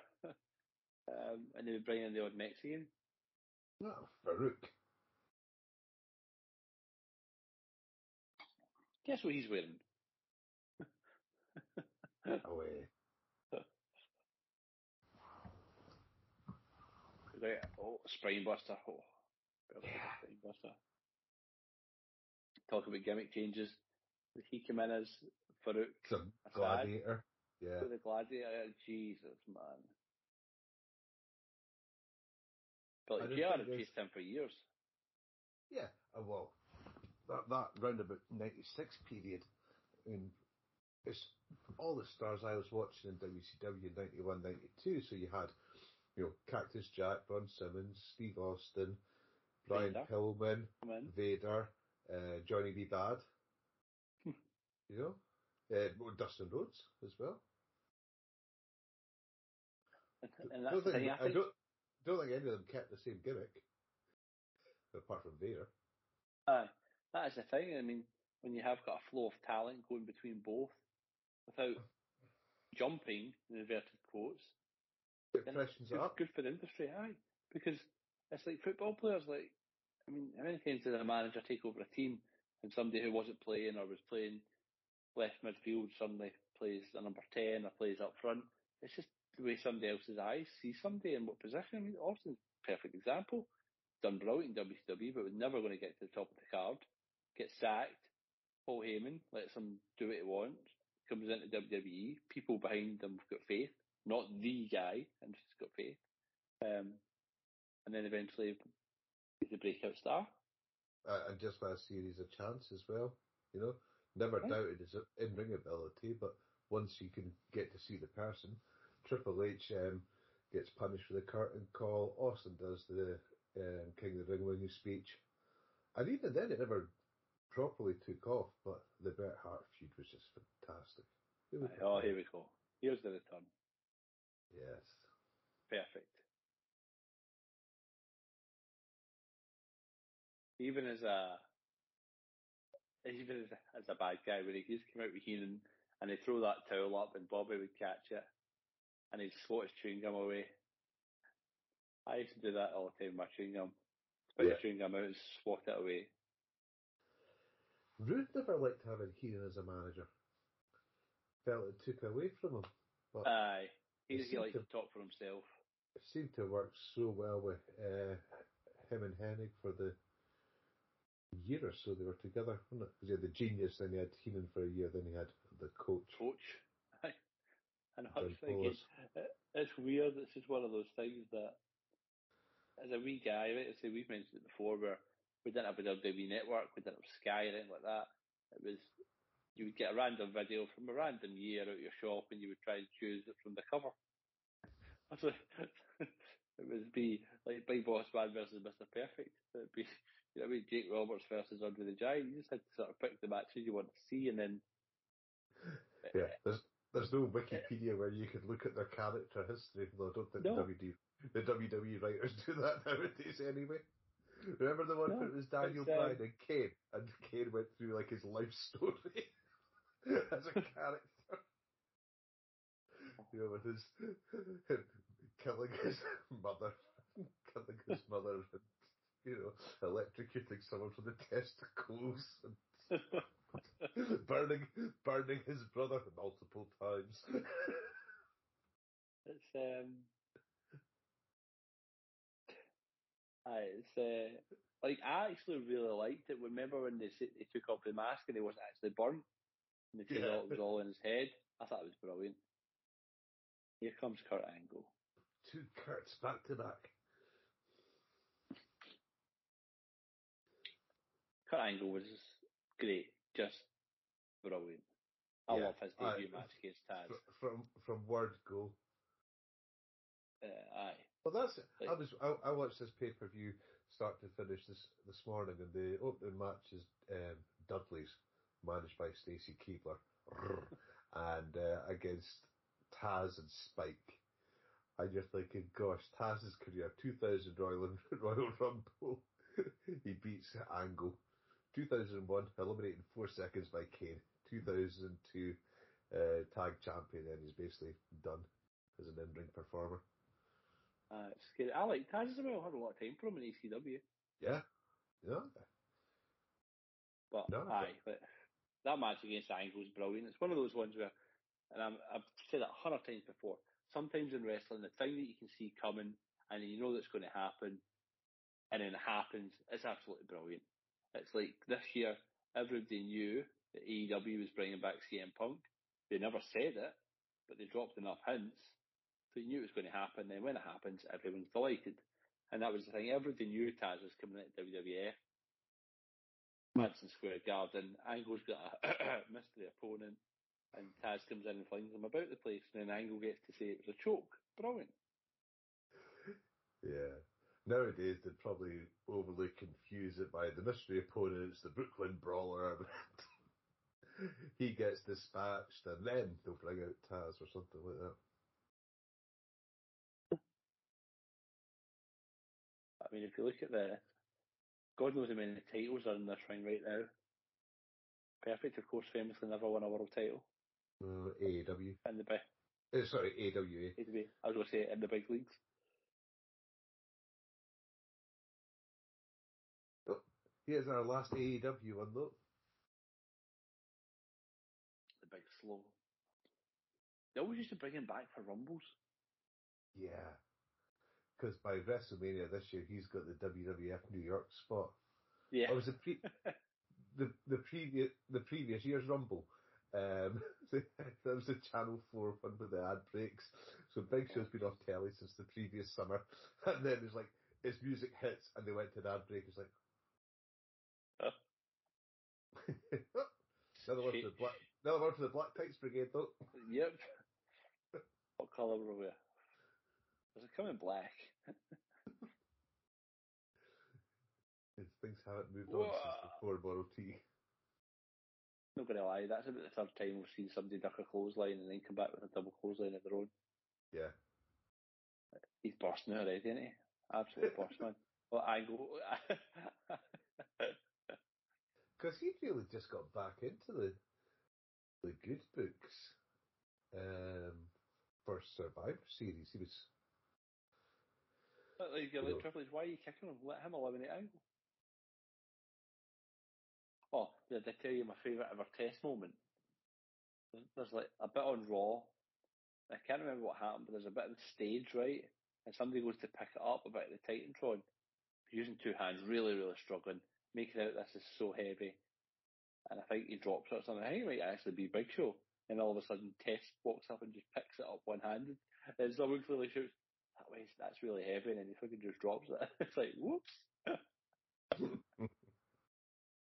S2: Um, and they would bring in the odd Mexican.
S3: No, Faarooq.
S2: Guess what he's wearing?
S3: Away.
S2: Right. <laughs> Oh, Spine Buster. Oh,
S3: Yeah.
S2: Spine Buster. Talk about gimmick changes. He came in as Faarooq
S3: Some gladiator. Yeah.
S2: the Gladiator. Jesus, man. But
S3: I
S2: like,
S3: just
S2: JR
S3: think
S2: had
S3: there's-
S2: him for years.
S3: Yeah, uh, well, that that round about '96 period, in it's all the stars I was watching in WCW '91, '92. So you had, you know, Cactus Jack, Ron Simmons, Steve Austin, Brian
S2: Vader.
S3: Pillman. Vader, uh, Johnny B.
S2: Badd. <laughs>
S3: You know, uh, Dustin Rhodes as well.
S2: And
S3: I
S2: that's the
S3: think,
S2: thing. I
S3: I don't, don't think any of them kept the same gimmick, apart from Vader.
S2: Aye, that is the thing. I mean, when you have got a flow of talent going between both without jumping in inverted quotes,
S3: It
S2: then
S3: freshens
S2: it's
S3: it
S2: good,
S3: up.
S2: good for the industry, aye. Because it's like football players, like, I mean, how many times did a manager take over a team and somebody who wasn't playing or was playing left midfield suddenly plays a number 10 or plays up front? It's just the way somebody else's eyes see somebody in what position. I mean, Austin's a perfect example. Done brilliant in WCW, but was never going to get to the top of the card. Gets sacked. Paul Heyman lets him do what he wants. Comes into WWE. People behind him have got faith. Not the guy, and just got faith. Um, and then eventually he's a breakout star.
S3: uh, and just last year he's a chance as well. You know, never
S2: Right.
S3: doubted his in-ring ability, but once you can get to see the person, Triple H um, gets punished for the curtain call. Austin does the um, King of the Ring winning speech, and even then it never properly took off. But the Bret Hart feud was just fantastic. Was
S2: Oh, here we go. Here's the return.
S3: yes,
S2: Perfect. Even as a even as a, as a bad guy, when he used to come out with Heenan and he'd throw that towel up and Bobby would catch it and he'd swat his chewing gum away. I used to do that all the time with my chewing gum. Spit
S3: Yeah.
S2: the chewing gum out and swat it away.
S3: Rude never liked having Heenan as a manager. Felt it took away from him, but
S2: Aye. He, he liked
S3: to-
S2: to talk for himself.
S3: it seemed to work so well with uh, him and Hennig for the year or so they were together, wasn't it? Because he had the genius, then he had Heenan for a year, then he had the coach.
S2: Coach. And I was thinking, it- it's weird. It's just one of those things that, as a wee guy, right, say we've mentioned it before, where we didn't have a WWE network, we didn't have Sky, or anything like that. It was you would get a random video from a random year out of your shop, and you would try and choose it from the cover. <laughs> It would be like Big Boss Man versus Mr. Perfect. It'd be you know, I mean, Jake Roberts versus Andre the Giant. You just had to sort of pick the matches you want to see, and then
S3: Yeah, there's there's no Wikipedia where you could look at their character history, though I don't think
S2: No.
S3: the WD the WWE writers <laughs> do that nowadays anyway. Remember the one
S2: No,
S3: where it was Daniel
S2: um,
S3: Bryan and Kane, and Kane went through like his life story <laughs> as a <laughs> character. You know, with his killing his mother, killing his mother, and you know, electrocuting someone from the testicles, and <laughs> burning burning his brother multiple times. <laughs>
S2: It's um, aye, it's uh, like I actually really liked it. Remember when they they took off the mask and he wasn't actually burnt, and they
S3: Yeah.
S2: it was all in his head. I thought it was brilliant. Here comes Kurt Angle.
S3: Two Kurt's back to back.
S2: Kurt Angle was great, just brilliant. I
S3: Yeah,
S2: love his debut match against Taz.
S3: Fr- From from word go.
S2: Uh, aye,
S3: Well, that's it. I was I, I watched this pay per view start to finish this this morning, and the opening match is um, Dudley's, managed by Stacy Keibler, and uh, against Taz and Spike. And you're thinking, gosh, Taz's career, 2000 Royal <laughs> Royal Rumble, <laughs> he beats Angle, 2001, eliminated four seconds by Kane. 2002, uh, tag champion, and he's basically done as an in-ring performer.
S2: Uh, it's scary. I like Taz as well. I had a lot of time for him in ECW.
S3: Yeah, yeah.
S2: But
S3: No,
S2: aye, but that match against Angle is brilliant. It's one of those ones where, and I'm, I've said that a hundred times before. Sometimes in wrestling, the thing that you can see coming and you know that's going to happen, and then it happens, it's absolutely brilliant. It's like this year, everybody knew that AEW was bringing back CM Punk. They never said it, but they dropped enough hints, so you knew it was going to happen. Then when it happens, everyone's delighted, and that was the thing. Everybody knew Taz was coming into WWF. Madison Square Garden. Angle's got a <clears throat> mystery opponent, and Taz comes in and flings him about the place, and then Angle gets to say it was a choke. Brilliant.
S3: Yeah. Nowadays, they'd probably overly confuse it by the mystery opponents, the Brooklyn Brawler. <laughs> he gets dispatched, and then they'll bring out Taz or something like that.
S2: I mean, if you look at the, God knows how many titles are in this ring right now. Perfect, of course, famously never won a world title
S3: Uh, AEW.
S2: in the big.
S3: Uh, sorry, AWA.
S2: I was going to say in the big leagues.
S3: Here's our last AEW one, though.
S2: The big slow. They always used to bring him back for rumbles.
S3: Yeah. Because by WrestleMania this year, he's got the WWF New York spot.
S2: Yeah.
S3: Oh, it was the pre- <laughs> the the previous the previous year's Rumble. Um, <laughs> that was the Channel Four one with the ad breaks. So Big Show's been off telly since the previous summer, <laughs> and then it's like his music hits, and they went to an ad break. It's like <laughs> another one for the black another one for the Black Tights Brigade, though. <laughs>
S2: Yep. what colour were we? Was it coming black? <laughs>
S3: Things haven't moved on since
S2: Whoa.
S3: before Model T.
S2: Not gonna lie, that's about the third time we've seen somebody duck a clothesline and then come back with a double clothesline of their own.
S3: Yeah.
S2: He's bursting it already, isn't he? Absolutely bursting. Well, I go.
S3: Because he really just got back into the the good books um, for Survivor Series. He was
S2: But like, you're like, Triple H, why are you kicking him? Let him eliminate Angle. Oh, did I tell you my favourite ever test moment? There's like a bit on Raw. I can't remember what happened, but there's a bit of the stage, right? And somebody goes to pick it up about the Titan Titantron, using two hands, really, really struggling, making out this is so heavy. And I think he drops it or something. I think it might actually be Big Show. And all of a sudden, Test walks up and just picks it up one handed. And someone clearly shouts, that way, that's really heavy. And then he fucking just drops it. <laughs> it's like, whoops. <laughs>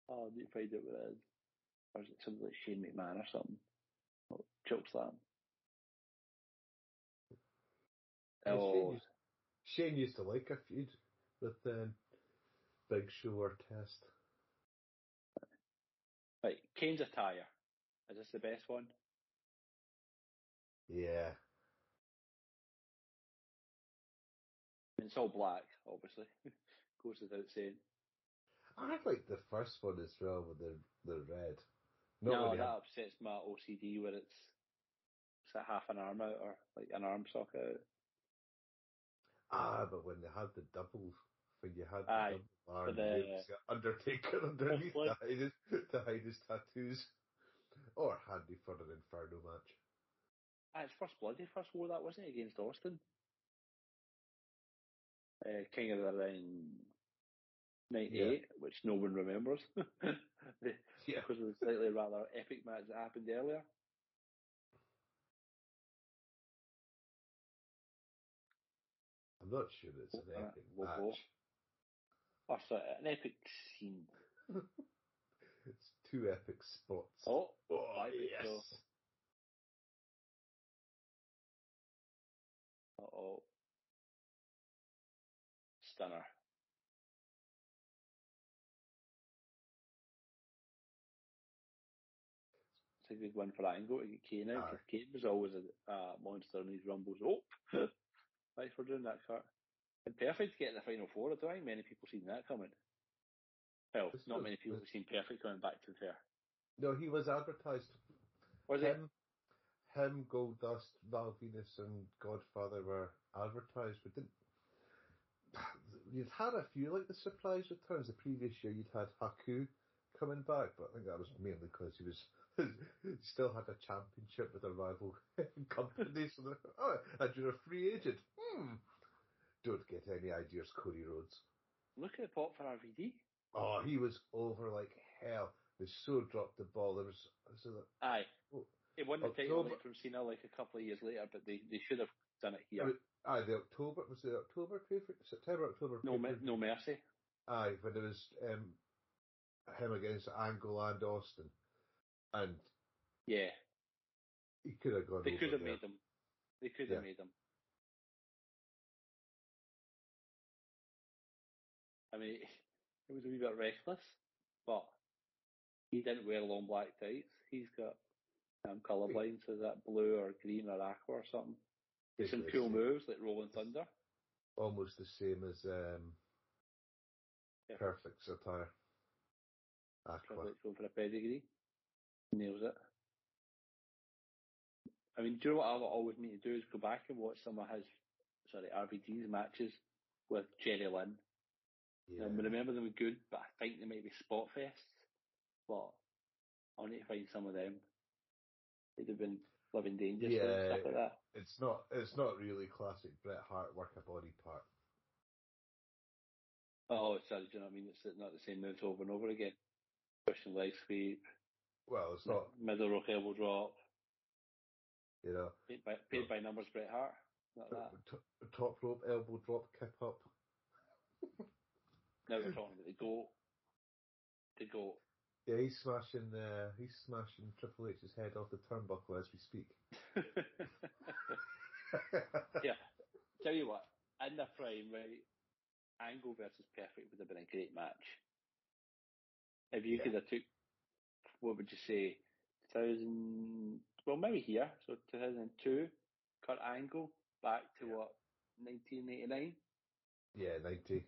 S2: oh, I need to find out what it is. Or is it something like Shane McMahon or something? Oh, choke slam.
S3: Shane
S2: Oh,
S3: used- Shane used to like a feud with um, Big Show or Test.
S2: right. Kane's attire. Is this the best one?
S3: Yeah.
S2: It's all black, obviously. <laughs> Goes without saying.
S3: I like the first one as well with the the red. Not
S2: no, that
S3: had-
S2: upsets my OCD where it's it's like half an arm out or like an arm socket out.
S3: ah, but when they had the double, when you had
S2: Aye,
S3: the double arm,
S2: for the-
S3: there was the Undertaker <laughs> underneath to hide, his, to hide his tattoos. Or handy for an Inferno match.
S2: Ah, it's First Blood he first wore that, wasn't it, against Austin? Uh, King of the Ring 98, which no one remembers. <laughs> The-
S3: Yeah.
S2: because of the slightly rather epic match that happened earlier.
S3: I'm not sure it's an
S2: Uh,
S3: epic
S2: we'll
S3: match.
S2: Oh, sorry, an epic scene. <laughs>
S3: It's two epic spots.
S2: Oh,
S3: Oh, yes.
S2: so. Uh-oh. Stunner. It's a good one for Angle to get Kane out. Kane was always a uh, monster in these rumbles. Oh, <laughs> thanks for doing that, Kurt. Perfect to get in the final four. I don't think many people seen that coming. Well, not many people have seen Perfect coming back to the fair.
S3: No, he was advertised.
S2: Was it?
S3: him, him, Goldust, Val Venis, and Godfather were advertised, but didn't. You'd had a few like the surprise returns. The previous year, you'd had Haku coming back, but I think that was mainly because he was <laughs> still had a championship with a rival <laughs> company. So, oh, and you're a free agent. Hmm. Don't get any ideas, Cody Rhodes.
S2: Look at the pop for RVD.
S3: Oh, he was over like hell. They so dropped the ball. There was, so that,
S2: Aye.
S3: Oh.
S2: He won the title
S3: October-
S2: like, from Cena like a couple of years later, but they, they should have done it here.
S3: Mean, aye, the October was the October paper, September, October.
S2: no, me- no mercy.
S3: Aye, when it was um, him against Angle and Austin, and
S2: Yeah,
S3: he could have gone.
S2: they could have
S3: there.
S2: made them. They could
S3: Yeah.
S2: have made them. I mean, <laughs> it was a wee bit reckless, but he didn't wear long black tights. He's got um, colourblind, so is that blue or green or aqua or something. There's some cool moves like Rolling Thunder.
S3: Almost the same as um,
S2: Yeah.
S3: Perfect Satire. Aqua.
S2: Let's go for a pedigree. Nails it. I mean, do you know what I always need to do is go back and watch some of his, sorry, RVD's matches with Jerry Lynn.
S3: Yeah.
S2: Um, I remember them were good, but I think they might be spot fests. But I'll need to find some of them. They'd have been living dangerously and
S3: Yeah.
S2: stuff like that.
S3: It's not. It's not really classic Bret Hart work a body part.
S2: Oh, sorry, do you know what I mean? It's not the same moves over and over again. Pushing leg sweep,
S3: Well, it's not.
S2: middle rope elbow drop,
S3: You know,
S2: paid by, paid by numbers Bret Hart. Not that.
S3: top rope elbow drop kick up. <laughs>
S2: Now we're talking about the goat. The goat.
S3: Yeah, he's smashing. Uh, he's smashing Triple H's head off the turnbuckle as we speak. <laughs>
S2: yeah. Tell you what, in the prime, right, Angle versus Perfect would have been a great match. If you
S3: Yeah.
S2: could have took, what would you say, 2000, well maybe here, so 2002, Kurt Angle back to
S3: Yeah.
S2: what, 1989?
S3: Yeah, 90.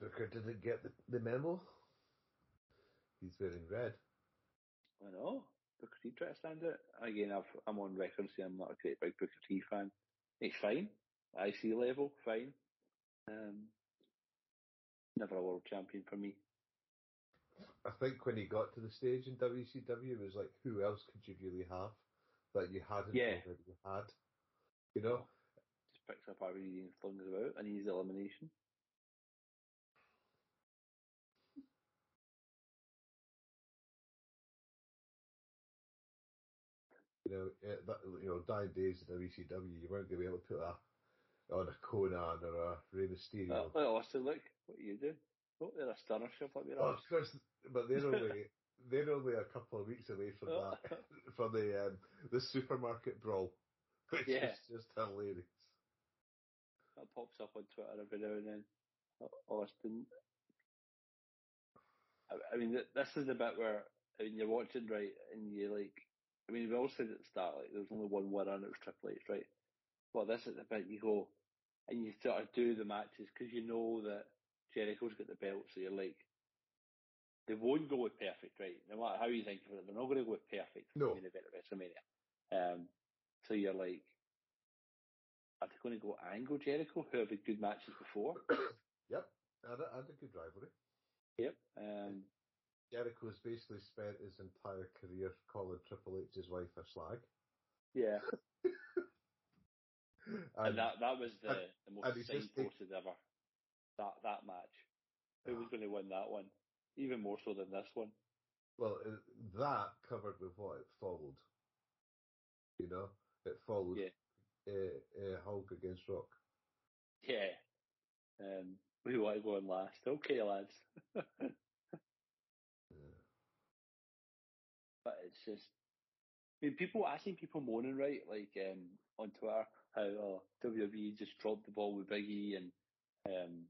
S3: Booker didn't get the, the memo. He's wearing red.
S2: I know. Booker T try to stand out. Again, I've, I'm on record saying I'm not a great big Booker T fan. He's fine. IC level, fine. Um, never a world champion for me.
S3: I think when he got to the stage in WCW, it was like, who else could you really have that you hadn't
S2: Yeah.
S3: already had? You know?
S2: Just picks up RVD and flings him out and he's elimination.
S3: You know, eh, that, you know, dying days in WCW, you weren't going to be able to put a on a Konnan or a Rey Mysterio.
S2: Uh, well, Austin, look, what you do? Oh, they're a stunner shop up your
S3: Oh, course, but they're <laughs> only they're only a couple of weeks away from
S2: Oh.
S3: that <laughs> from the um, the supermarket brawl, <laughs> which
S2: Yeah.
S3: is just hilarious.
S2: That pops up on Twitter every now and then. Austin. I, I mean, th- this is the bit where I mean, you're watching right, and you like. I mean, we all said at the start like there's only one winner, and it was Triple H, right? But this is the bit you go, and you sort of do the matches because you know that Jericho's got the belt, so you're like, they won't go with perfect, right? No matter how you think of it, they're not going to go with perfect for
S3: No.
S2: the main event of WrestleMania. Um, so you're like, are they going to go Angle Jericho, who have had good matches before? <coughs>
S3: Yep, and a, and a good rivalry.
S2: Yep. Um,
S3: Jericho's basically spent his entire career calling Triple H's wife a slag,
S2: yeah. <laughs> And,
S3: and,
S2: that that was the,
S3: and-
S2: the most signposted ever. That that match. Who was going to win that one? Even more so than this one.
S3: well, uh, that covered with what it followed. You know, it followed
S2: Yeah.
S3: uh, uh, Hulk against Rock.
S2: Yeah. Um, we want to go on last. Okay, lads. <laughs> but it's just, I mean, people, I seen people moaning, right, like um, on Twitter, how oh, WWE just dropped the ball with Biggie and um,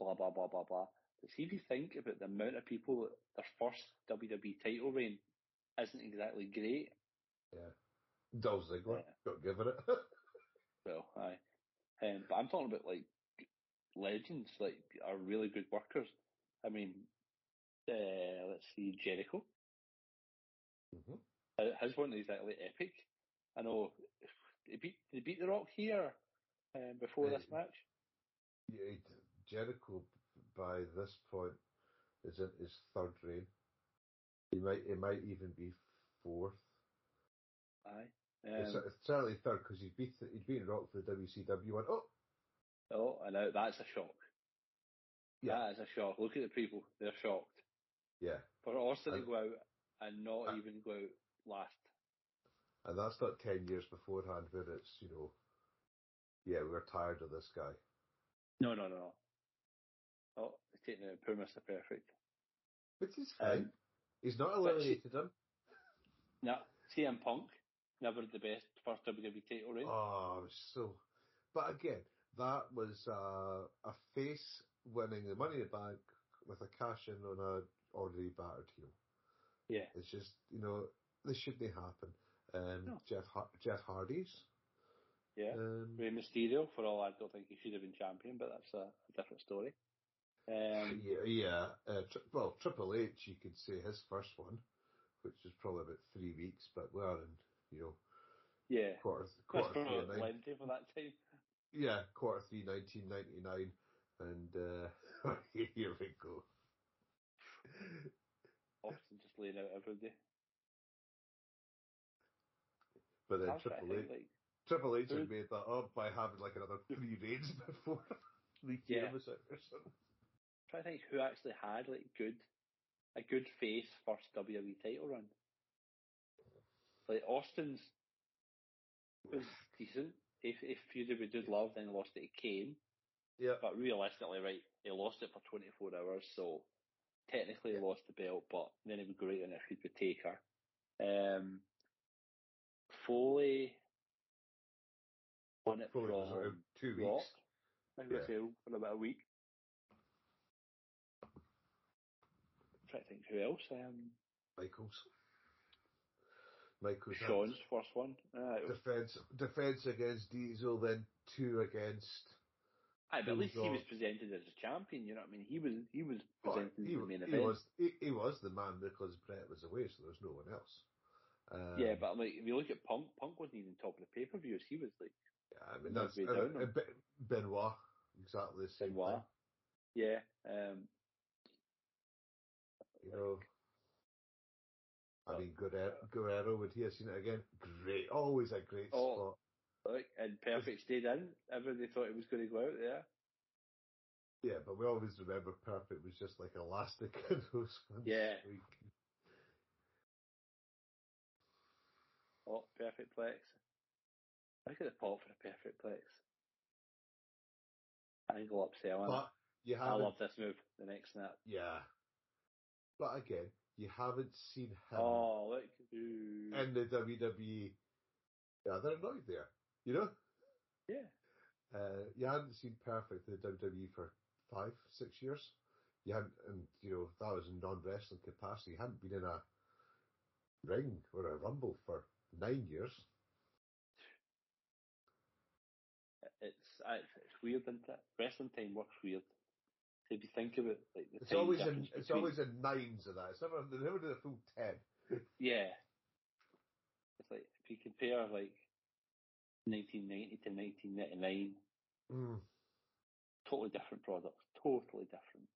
S2: blah, blah, blah, blah, blah. But see if you think about the amount of people that their first WWE title reign isn't exactly great.
S3: Yeah, Dolph Ziggler
S2: Yeah.
S3: got given it.
S2: Well, aye. Um, but I'm talking about like legends, like are really good workers. I mean, uh, let's see, Jericho.
S3: Hmm
S2: Uh, His one is exactly epic. I know. They beat they beat the Rock here um, before
S3: Uh,
S2: this match.
S3: Yeah, Jericho by this point is in his third reign. He might, it might even be fourth.
S2: Aye.
S3: it's,
S2: Um,
S3: it's certainly third because he's beat he's beaten Rock for the WCW one. Oh,
S2: oh, I know that's a shock.
S3: Yeah.
S2: That is a shock. Look at the people; they're shocked.
S3: yeah,
S2: For Austin to go out and not
S3: Uh,
S2: even go out last.
S3: and that's not ten years beforehand where it's you know, yeah, we're tired of this guy.
S2: No, no, no, no. Oh, he's taking it. Poor Mr. Perfect.
S3: Which is
S2: Um,
S3: fine. he's not eliminated him.
S2: Now, CM Punk never the best first WWE title reign.
S3: Oh, so. But again, that was uh, a face winning the Money in the Bank with a cash in on a already battered heel.
S2: Yeah.
S3: It's just you know this shouldn't happen. Um,
S2: No.
S3: Jeff Har- Jeff Hardy's.
S2: Yeah.
S3: Um,
S2: Rey Mysterio, for all I don't think he should have been champion, but that's a, a different story. Um, <laughs>
S3: yeah, yeah. Uh, tri- well, Triple H, you could say his first one, which was probably about three weeks, but we're in you know
S2: yeah.
S3: quarter quarter three nine.
S2: plenty for that time.
S3: Yeah, quarter three, 1999, and uh, <laughs> here we go.
S2: Austin just laying out every day.
S3: But then Triple H,
S2: like,
S3: Triple H had made that up by having like another three reigns <laughs> before <laughs> the
S2: Yeah.
S3: year was out or something.
S2: trying to think who actually had like good, a good face first WWE title run. Like Austin's was decent. If if feuded with Dude Love, then he lost it to Kane.
S3: Yeah,
S2: But realistically, right, he lost it for 24 hours, so technically
S3: Yeah.
S2: lost the belt, but then it'd go right if a could take her. Um, Foley won it
S3: Foley
S2: from
S3: two
S2: Rock.
S3: weeks.
S2: I think
S3: Yeah.
S2: say for about a week. trying to think who else. Um,
S3: Michaels. Michaels
S2: Shawn's first one. Uh,
S3: defense defense against Diesel, then two against.
S2: Aye, but at least he was presented as a champion. You know what I mean? He was he was presented
S3: he,
S2: as the main
S3: he
S2: event.
S3: was he, he was the man because Bret was away, so there was no one else. Um,
S2: yeah, but I like if you look at Punk, Punk wasn't even top of the pay per views. He was like
S3: yeah, I mean that's uh, uh. Benoit exactly the same
S2: Benoit.
S3: thing.
S2: Yeah. Um,
S3: You know, I mean Guerrero, Guerrero would he have seen it again? Great, always a great
S2: Oh.
S3: spot.
S2: And Perfect stayed in. Everybody thought he was going to go out there.
S3: Yeah, but we always remember Perfect was just like elastic <laughs> in those ones.
S2: Yeah.
S3: Like,
S2: Oh, Perfect Plex. Look at the pop for the Perfect Plex. Angle upselling.
S3: but you
S2: I love this move. The next snap.
S3: yeah. But again, you haven't seen him
S2: Oh, look. Ooh.
S3: in the WWE. Yeah, they're annoyed there. You know,
S2: yeah.
S3: uh, you hadn't seen Perfect in the WWE for five, six years. You hadn't, and you know that was in non-wrestling capacity. You hadn't been in a ring or a rumble for nine years.
S2: It's it's weird, isn't it? Wrestling time works weird. If you think of it, like the
S3: It's always in it's
S2: between-
S3: always in nines of that. It's never they never do a full ten.
S2: yeah. It's like if you compare like 1990 to 1999,
S3: Mm.
S2: totally different products, totally different.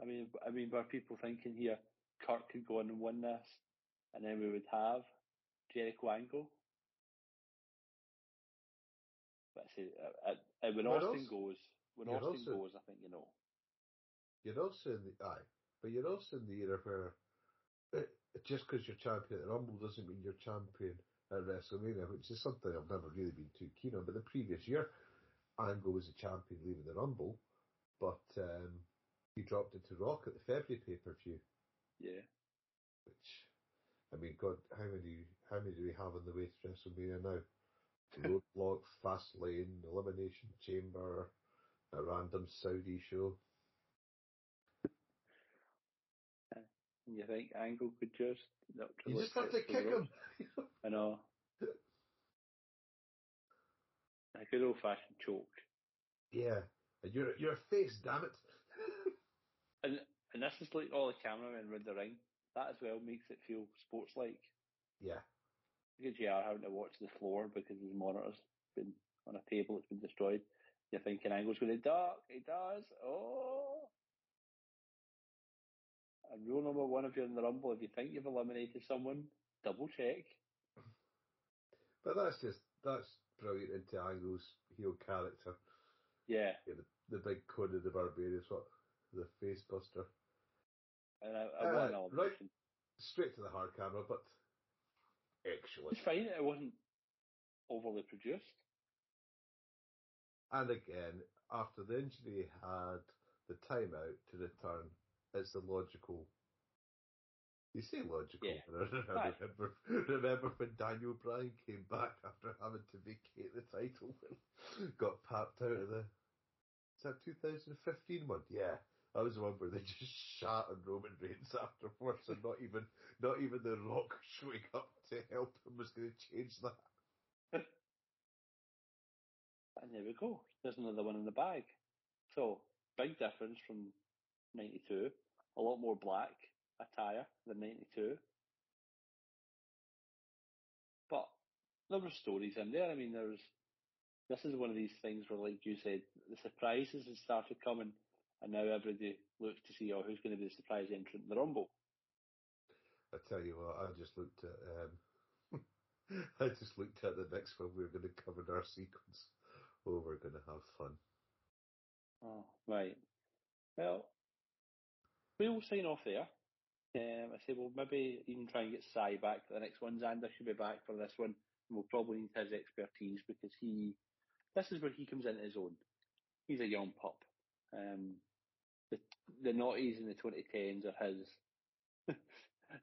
S2: I mean, I mean, were people thinking here, Kurt could go on and win this, and then we would have Jericho Angle? But I say, uh, uh, uh, when Austin
S3: also-
S2: goes, when Austin
S3: also-
S2: goes, I think you know.
S3: You're also in the aye, but you're also in the era where uh, just because you're champion at the Rumble doesn't mean you're champion at WrestleMania, which is something I've never really been too keen on. But the previous year, Angle was a champion leaving the Rumble, but um, he dropped it to Rock at the February pay per view.
S2: Yeah.
S3: Which, I mean, God, how many how many do we have on the way to WrestleMania now? Roadblock, <laughs> Fastlane, Elimination Chamber, a random Saudi show.
S2: And you think Angle could just?
S3: You just have to kick
S2: ropes?
S3: him.
S2: I know. <laughs> A good old fashioned choke.
S3: Yeah, and your your face, damn it. <laughs>
S2: And and this is like all the cameramen around the ring. That as well makes it feel sports like.
S3: yeah,
S2: Because you are having to watch the floor because his monitor's been on a table, it's been destroyed. You're thinking Angle's going to duck. He does. Oh. And rule number one if you're in the Rumble, if you think you've eliminated someone, double check.
S3: but that's just that's brilliant into Angle's heel character.
S2: Yeah.
S3: Yeah, the, the big Conan the Barbarian, what the face buster.
S2: And I, I
S3: Uh,
S2: want an
S3: right. Straight to the hard camera, but excellent.
S2: It's fine. It wasn't overly produced.
S3: And again, after the injury, he had the timeout to return. It's the logical. You say logical.
S2: Yeah.
S3: but I remember, <laughs> remember when Daniel Bryan came back after having to vacate the title and <laughs> got papped out of the. Is that 2015 one? Yeah. That was the one where they <laughs> just shot on Roman Reigns afterwards, and not even not even the Rock showing up to help him was going to change that.
S2: And there we go. There's another one in the bag. So, big difference from 92. A lot more black attire than 92. But there were stories in there. I mean, there was. This is one of these things where, like you said, the surprises had started coming, and now everybody looks to see, oh, who's going to be the surprise entrant in the Rumble?
S3: I tell you what, I just looked at um, <laughs> I just looked at the next one we are going to cover in our sequence. Oh, we're going to have fun.
S2: Oh, right. Well, we'll sign off there. Um, I say we'll maybe even try and get Sai back for the next one. Xander should be back for this one. And we'll probably need his expertise because he, this is where he comes into his own. He's a young pup. Um, the, the noughties and the 2010s are his <laughs>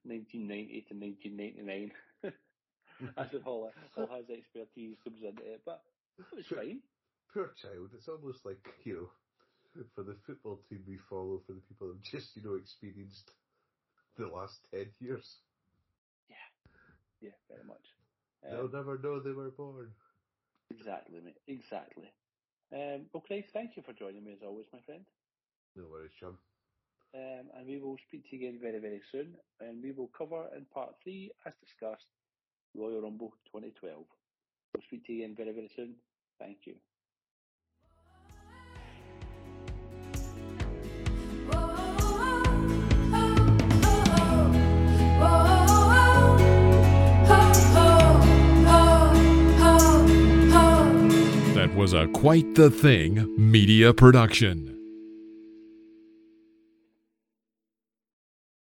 S2: 1990 to 1999. That's <laughs> all, all his expertise comes into it. But it was fine.
S3: Poor child. It's almost like you know, for the football team we follow, for the people who've just you know experienced the last ten years,
S2: Yeah, Yeah, very much.
S3: they'll
S2: Um,
S3: never know they were born.
S2: Exactly, mate. Exactly. Um, well, Craig, thank you for joining me as always, my friend.
S3: No worries, chum.
S2: Um, and we will speak to you again very, very soon. And we will cover in part three, as discussed, Royal Rumble 2012. We'll speak to you again very, very soon. Thank you.
S1: Was a Quite the Thing media production.